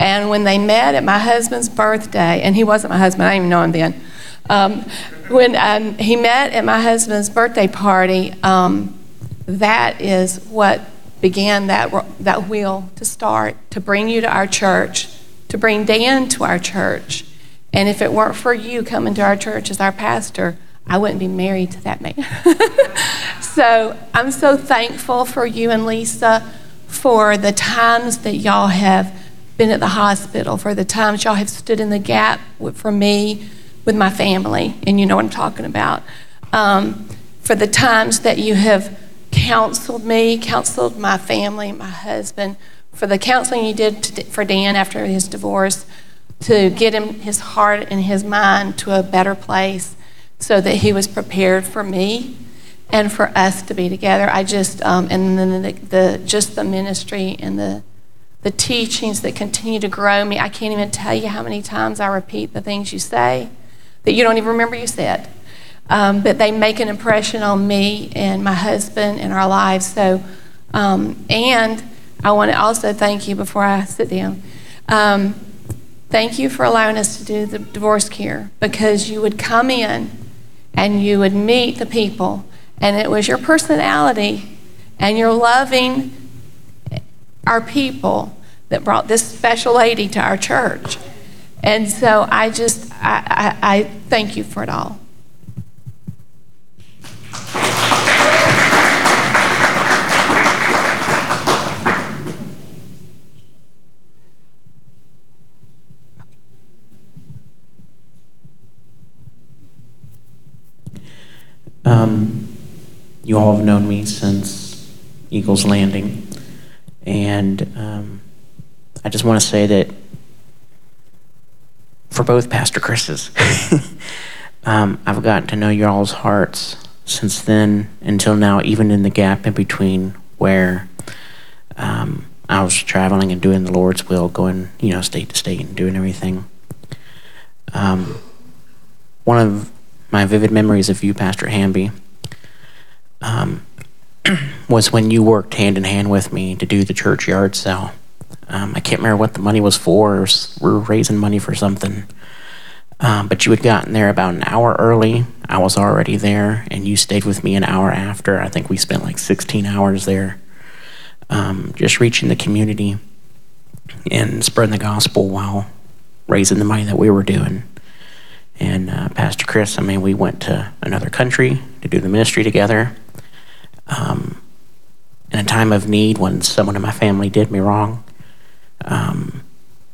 And when they met at my husband's birthday, and he wasn't my husband, I didn't even know him then. Um, when um, he met at my husband's birthday party, um, that is what began that, that wheel to start, to bring you to our church, to bring Dan to our church. And if it weren't for you coming to our church as our pastor, I wouldn't be married to that man. so I'm so thankful for you and Lisa for the times that y'all have been at the hospital, for the times y'all have stood in the gap for me with my family, and you know what I'm talking about. Um, for the times that you have counseled me, counseled my family, my husband, for the counseling you did to, for Dan after his divorce to get him his heart and his mind to a better place so that he was prepared for me and for us to be together. I just, um, and then the, the, just the ministry and the, the teachings that continue to grow me. I can't even tell you how many times I repeat the things you say that you don't even remember you said. Um, but they make an impression on me and my husband and our lives. So, um, and I want to also thank you before I sit down. Um, thank you for allowing us to do the divorce care because you would come in and you would meet the people, and it was your personality and your loving our people that brought this special lady to our church. And so I just, I, I, I thank you for it all. Um, you all have known me since Eagles Landing. And um, I just want to say that for both Pastor Chris's, um, I've gotten to know y'all's hearts since then until now, even in the gap in between where um, I was traveling and doing the Lord's will, going, you know, state to state and doing everything. Um, one of my vivid memories of you, Pastor Hamby, was when you worked hand in hand with me to do the churchyard sale. Um, I can't remember what the money was for. We were raising money for something. Um, but you had gotten there about an hour early. I was already there, and you stayed with me an hour after. I think we spent like 16 hours there, um, just reaching the community and spreading the gospel while raising the money that we were doing. And uh, Pastor Chris, I mean, we went to another country to do the ministry together. Um, in a time of need, when someone in my family did me wrong, um,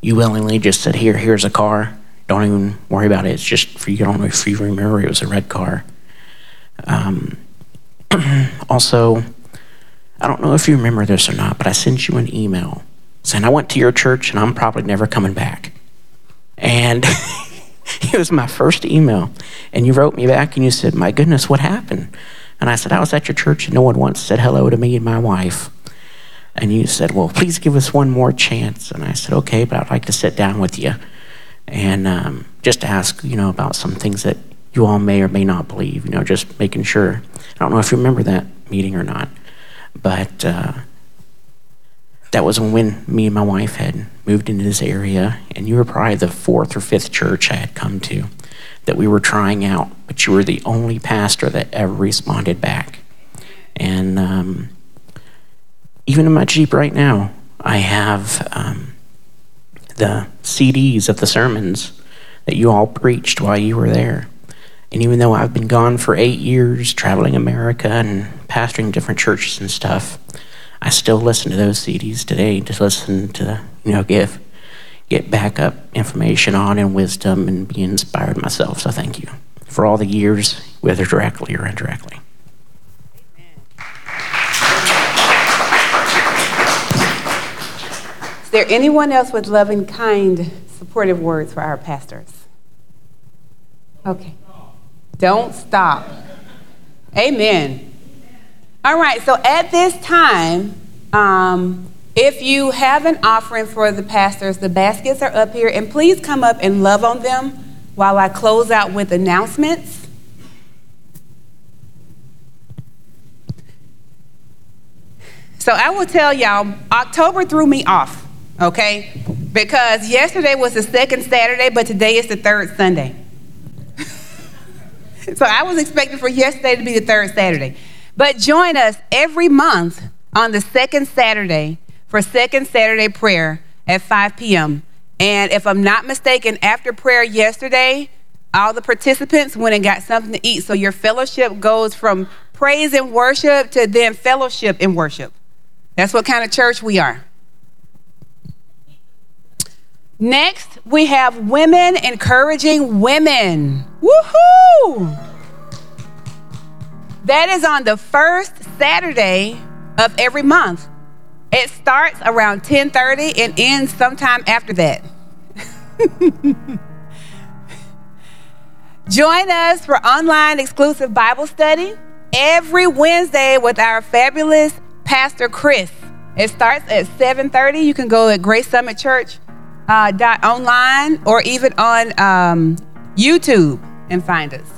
you willingly just said, "Here, here's a car. Don't even worry about it. It's just for you. I don't know if you remember. It was a red car." Um, also, I don't know if you remember this or not, but I sent you an email saying I went to your church and I'm probably never coming back. And it was my first email. And you wrote me back and you said, My goodness, what happened? And I said, I was at your church and no one once said hello to me and my wife. And you said, Well, please give us one more chance. And I said, Okay, but I'd like to sit down with you and um, just ask, you know, about some things that you all may or may not believe, you know, just making sure. I don't know if you remember that meeting or not, but uh, that was when me and my wife had moved into this area, and you were probably the fourth or fifth church I had come to that we were trying out, but you were the only pastor that ever responded back. And um, even in my Jeep right now, I have um, the CDs of the sermons that you all preached while you were there. And even though I've been gone for eight years, traveling America and pastoring different churches and stuff, I still listen to those CDs today to listen to, you know, give, get backup information on and wisdom and be inspired myself. So thank you for all the years, whether directly or indirectly. Is there anyone else with loving, kind, supportive words for our pastors? Okay. Don't stop. Amen. All right, so at this time, um, if you have an offering for the pastors, the baskets are up here, and please come up and love on them while I close out with announcements. So I will tell y'all, October threw me off, okay? Because yesterday was the second Saturday, but today is the third Sunday. so I was expecting for yesterday to be the third Saturday. But join us every month on the second Saturday for second Saturday prayer at 5 p.m. And if I'm not mistaken, after prayer yesterday, all the participants went and got something to eat. So your fellowship goes from praise and worship to then fellowship and worship. That's what kind of church we are. Next, we have women encouraging women. Woohoo! That is on the first Saturday of every month. It starts around 10:30 and ends sometime after that. Join us for online exclusive Bible study every Wednesday with our fabulous Pastor Chris. It starts at 7:30. You can go at Grace Summit Church uh, dot online or even on um, YouTube and find us.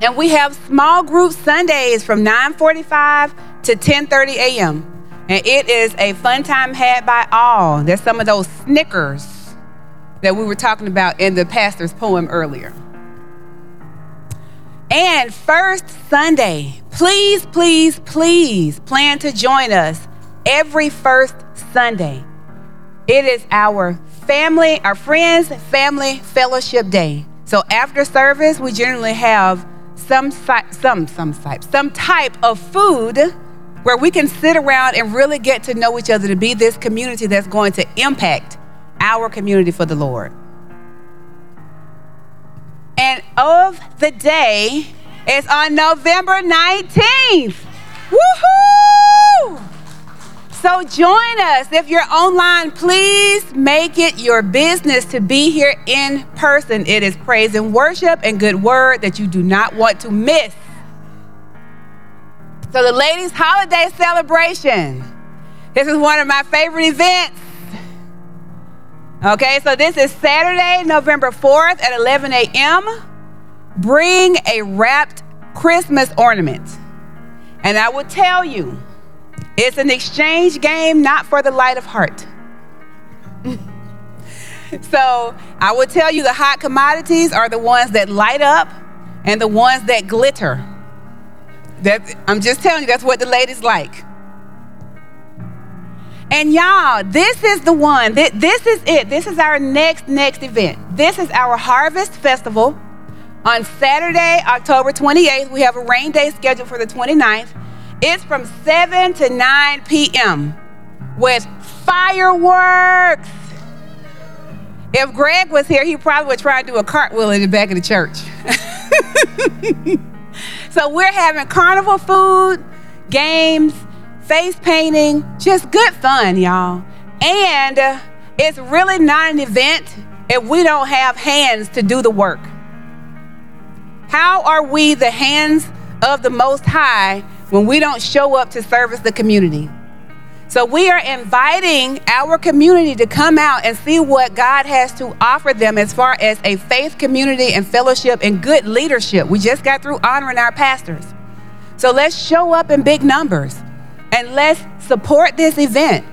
And we have small group Sundays from 9:45 to 10:30 a.m. And it is a fun time had by all. There's some of those Snickers that we were talking about in the pastor's poem earlier. And first Sunday, please, please, please plan to join us every first Sunday. It is our family, our friends, family fellowship day. So after service, we generally have some some some type some type of food where we can sit around and really get to know each other to be this community that's going to impact our community for the Lord. And of the day is on November 19th. Woohoo! So join us. If you're online, please make it your business to be here in person. It is praise and worship and good word that you do not want to miss. So, the ladies' holiday celebration. This is one of my favorite events. Okay, so this is Saturday, November 4th at 11 a.m. Bring a wrapped Christmas ornament. And I will tell you, it's an exchange game, not for the light of heart. so I will tell you the hot commodities are the ones that light up and the ones that glitter. That I'm just telling you, that's what the ladies like. And y'all, this is the one. This, this is it. This is our next next event. This is our Harvest Festival on Saturday, October 28th. We have a rain day scheduled for the 29th. It's from 7 to 9 p.m. with fireworks. If Greg was here, he probably would try to do a cartwheel in the back of the church. So we're having carnival food, games, face painting, just good fun, y'all. And uh, it's really not an event if we don't have hands to do the work. How are we the hands of the Most High when we don't show up to service the community? So we are inviting our community to come out and see what God has to offer them as far as a faith community and fellowship and good leadership. We just got through honoring our pastors. So let's show up in big numbers and let's support this event.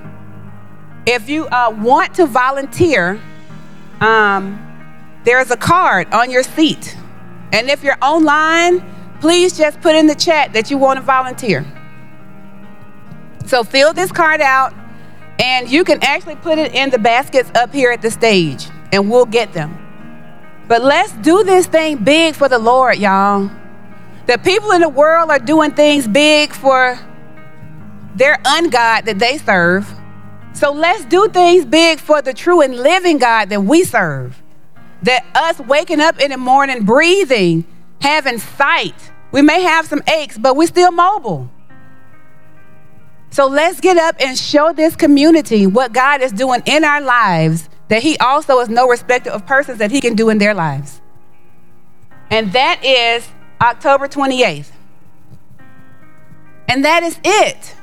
If you uh, want to volunteer, um, there's a card on your seat. And if you're online, please just put in the chat that you want to volunteer. So fill this card out, and you can actually put it in the baskets up here at the stage, and we'll get them. But let's do this thing big for the Lord, y'all. The people in the world are doing things big for their ungod that they serve. So let's do things big for the true and living God that we serve. That us waking up in the morning, breathing, having sight. We may have some aches, but we're still mobile. So let's get up and show this community what God is doing in our lives, that He also is no respecter of persons that He can do in their lives. And that is October 28th. And that is it.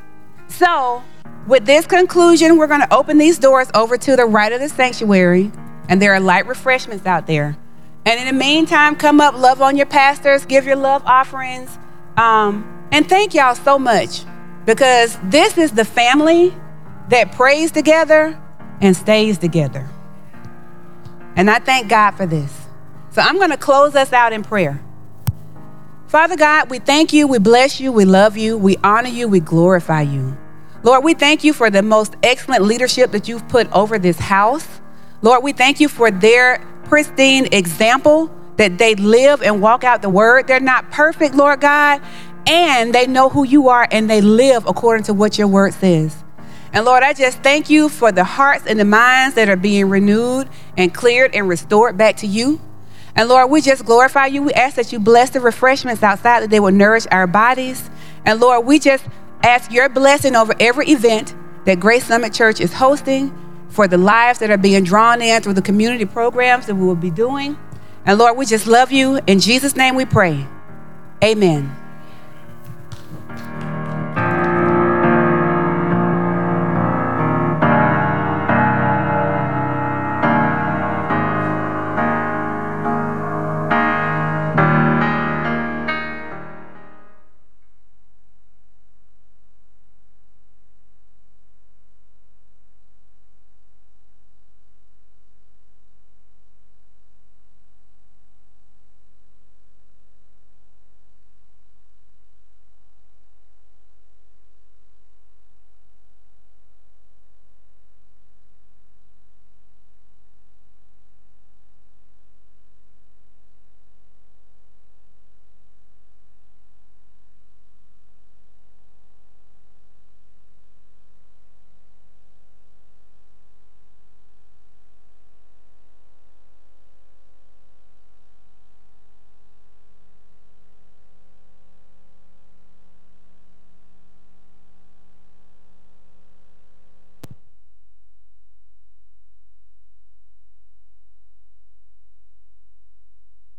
So, with this conclusion, we're going to open these doors over to the right of the sanctuary, and there are light refreshments out there. And in the meantime, come up, love on your pastors, give your love offerings, um, and thank y'all so much because this is the family that prays together and stays together. And I thank God for this. So I'm going to close us out in prayer. Father God, we thank you, we bless you, we love you, we honor you, we glorify you. Lord, we thank you for the most excellent leadership that you've put over this house. Lord, we thank you for their pristine example that they live and walk out the word. They're not perfect, Lord God, and they know who you are and they live according to what your word says. And Lord, I just thank you for the hearts and the minds that are being renewed and cleared and restored back to you. And Lord, we just glorify you. We ask that you bless the refreshments outside, that they will nourish our bodies. And Lord, we just ask your blessing over every event that Grace Summit Church is hosting, for the lives that are being drawn in through the community programs that we will be doing. And Lord, we just love you. In Jesus' name we pray. Amen.